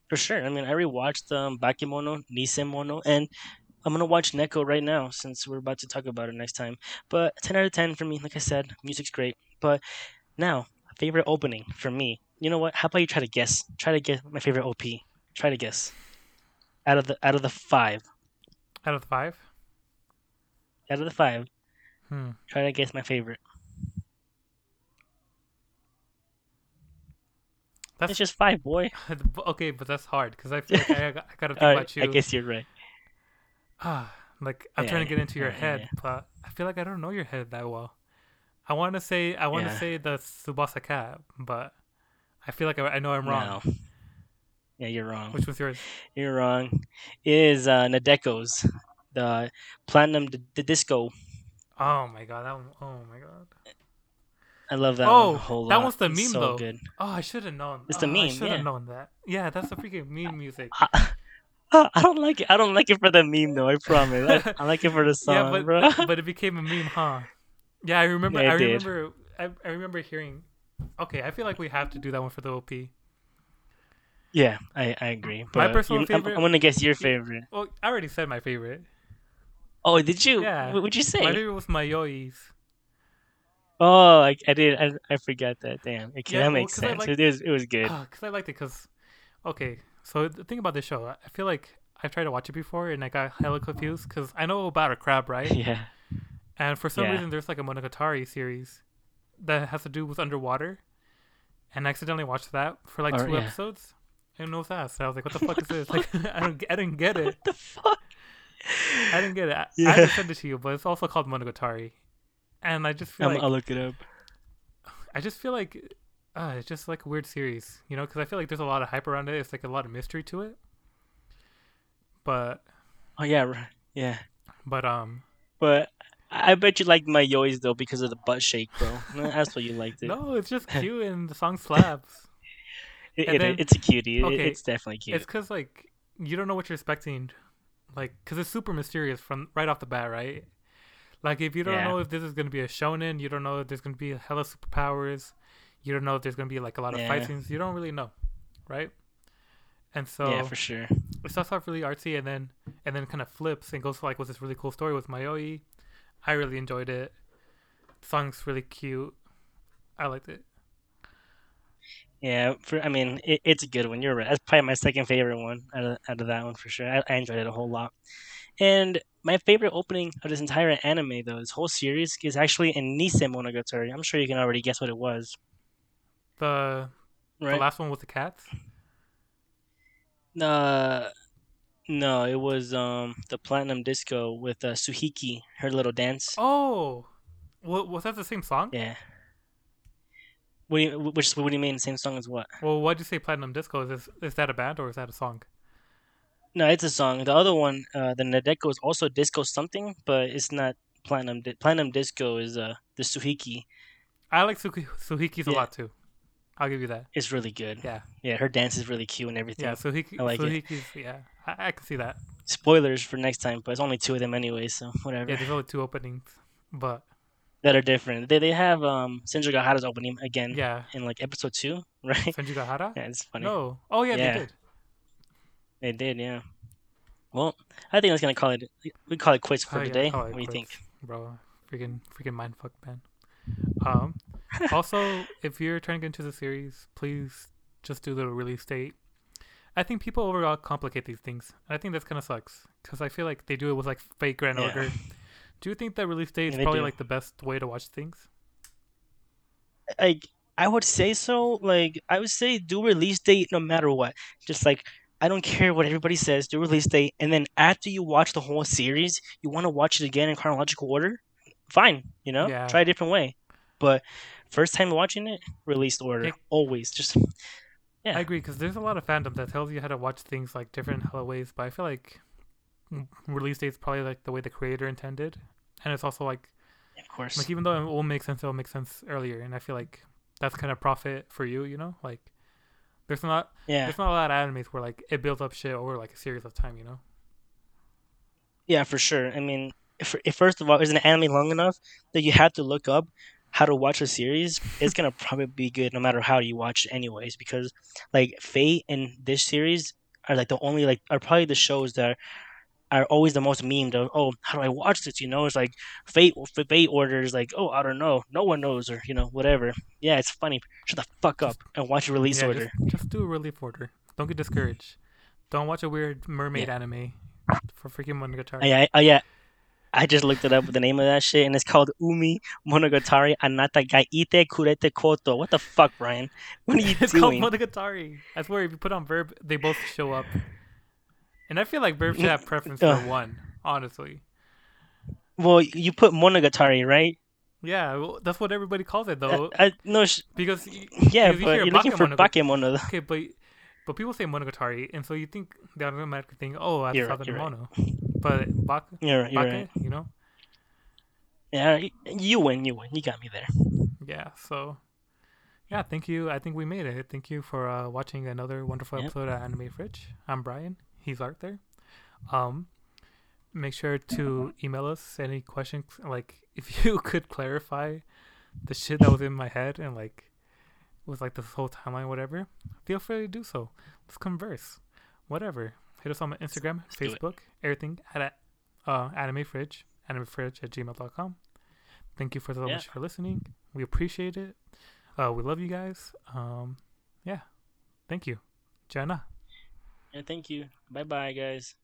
For sure. I mean, I rewatched um, Bakemono, Nisemono, and I'm gonna watch Neko right now since we're about to talk about it next time. But 10 out of 10 for me. Like I said, music's great. But now, favorite opening for me. You know what? How about you try to guess? Try to guess my favorite OP. Try to guess. Out of the out of the five, Out of the five, out of the five, hmm. try to guess my favorite. That's It's just five, boy. okay, but that's hard because I feel like I, I gotta think right, about you. I guess you're right. Ah, like I'm Yeah, trying to get into your yeah, head, yeah. but I feel like I don't know your head that well. I want to say I want to say the Tsubasa cat, but I feel like I, I know I'm wrong. No. Yeah, you're wrong. Which was yours? You're wrong. It is uh, Nadeko's, the Platinum d- the Disco. Oh my god, that one! Oh my god! I love that Oh, one that lot. one's the meme, so though. good. Oh, I should have known. It's the Oh, I should have yeah. known that. Yeah, that's the freaking meme music. I, don't like it. I don't like it for the meme though. I promise. I, I like it for the song, yeah, but bro. but it became a meme, huh? Yeah, I remember. Yeah, I did. remember. I, I remember hearing. Okay, I feel like we have to do that one for the OP. yeah, I, I agree. My personal you- I'm, favorite- I'm gonna guess your favorite. Well, I already said my favorite. Oh, did you? Yeah. What would you say? My favorite was Mayoi's. Oh, I, I did. I, I forgot that. Damn. Okay, Yeah, that makes I sense. like- It is. It was good. Ah, because I liked it. Because, okay, so the thing about this show, I feel like I've tried to watch it before and I got hella confused because I know about a crab, right? yeah. And for some Yeah. reason, there's like a Monogatari series that has to do with underwater, and I accidentally watched that for like Or- two yeah. episodes. And no sass. I was like, "What the fuck is this?" Like, I don't, I didn't get it. the fuck? I didn't get it. I, I Yeah. had to send it to you, but it's also called Monogatari, and I just feel I'm, like I'll look it up. I just feel like uh, it's just like a weird series, you know, because I feel like there's a lot of hype around it. It's like a lot of mystery to it. But Oh yeah, right. yeah. but um But I I bet you liked Mayoi's though because of the butt shake, bro. That's what you liked it. no, it's just cute and the song slaps. It, it- then- it's a cutie. Okay, it's definitely cute. It's because like you don't know what you're expecting, like because it's super mysterious from right off the bat, right? Like if you don't Yeah. know if this is gonna be a shonen, you don't know if there's gonna be hella superpowers, you don't know if there's gonna be like a lot of fight scenes. You don't really know, right? And so yeah, for sure. it starts off really artsy and then and then kind of flips and goes to like with this really cool story with Mayoi. I really enjoyed it. The song's really cute. I liked it. Yeah, for I mean, it, it's a good one. You're right. That's probably my second favorite one out of out of that one for sure. I, I enjoyed it a whole lot. And my favorite opening of this entire anime, though, this whole series, is actually in Nisemonogatari. I'm sure you can already guess what it was, The the last one with the cats. Uh, no, it was um the Platinum Disco with uh, Tsukihi, her little dance. Oh, wa- was that the same song? Yeah. What do you, which what do you mean? Same song as what? Well, why'd you say Platinum Disco? Is this, is that a band or is that a song? No, it's a song. The other one, uh, the Nadeko is also disco something, but it's not platinum. Di- platinum disco is uh the Tsukihi. I like Suki, Tsukihi's a lot too. I'll give you that. It's really good. Yeah, Yeah, her dance is really cute and everything. yeah. Tsukihi, I like it. Yeah, I, I can see that. Spoilers for next time, but it's only two of them anyway, so whatever. Yeah, there's only two openings, but that are different. They they have um Senjougahara's opening again yeah. in like episode two, right? Senjougahara? Yeah, it's funny. No. Oh yeah, Yeah. they did. They did, yeah. Well, I think that's gonna call it. We call it quits for Oh, yeah, today. What do you think? bro? Freaking, freaking mind fuck man. Um. also, if you're trying to get into the series, please just do the release date. I think people overall complicate these things. I think that's kind of sucks because I feel like they do it with like fake grand Yeah. order. Do you think that release date is Yeah, probably do. like the best way to watch things? Like I would say so. Like I would say do release date no matter what. Just like I don't care what everybody says. Do release date, and then after you watch the whole series, you want to watch it again in chronological order. Fine, you know, Yeah. try a different way. But first time watching it, released order It- always. Just Yeah. I agree because there's a lot of fandom that tells you how to watch things like different hella ways, but I feel like release date's probably like the way the creator intended, and it's also like of course. like even though it will make sense, it'll make sense earlier, and I feel like that's kind of profit for you, you know, like. There's not yeah, there's not a lot of animes where like it builds up shit over like a series of time, you know. yeah, for sure. I mean, if, if first of all, is an anime long enough that you have to look up how to watch a series, it's gonna probably be good no matter how you watch it, anyways. Because like Fate and this series are like the only like are probably the shows that are always the most memed of. Oh, how do I watch this? You know, it's like Fate Fate orders like, oh, I don't know, no one knows, or you know, whatever. Yeah, it's funny. Shut the fuck up and watch a release yeah, order. Just, just do a relief order. Don't get discouraged. Don't watch a weird mermaid anime for freaking Monogatari. Yeah, I- oh yeah. I just looked it up with the name of that shit, and it's called Umi Monogatari Anata ga ite kurete koto. What the fuck, Brian? What are you it's doing? It's called Monogatari. I swear, if you put on verb, they both show up. And I feel like verb should have preference for one, honestly. well, you put Monogatari, right? Yeah, well, that's what everybody calls it though. I, I, no, sh- because yeah, because but hear you're looking for Bakemono. okay, but but people say Monogatari, and so you think they automatically think, oh, that's You're right, Southern right. Mono. But Bak, You're, you're Bake, right. you know, Yeah, you win, you win. You got me there. yeah. So yeah, thank you. I think we made it. Thank you for uh, watching another wonderful Yep. episode of Anime Fridge. I'm Brian. He's Arthur. Um, make sure to email us any questions. Like, if you could clarify the shit that was in my head and like was like this whole timeline, whatever, feel free to do so. Let's converse. Whatever. Hit us on Instagram, it. Facebook, everything at uh, Anime Fridge, animefridge at gmail.com. Thank you for so Yeah. much for listening. We appreciate it. Uh, we love you guys. Um, yeah. Thank you. Jana. Yeah, thank you. Bye, bye, guys.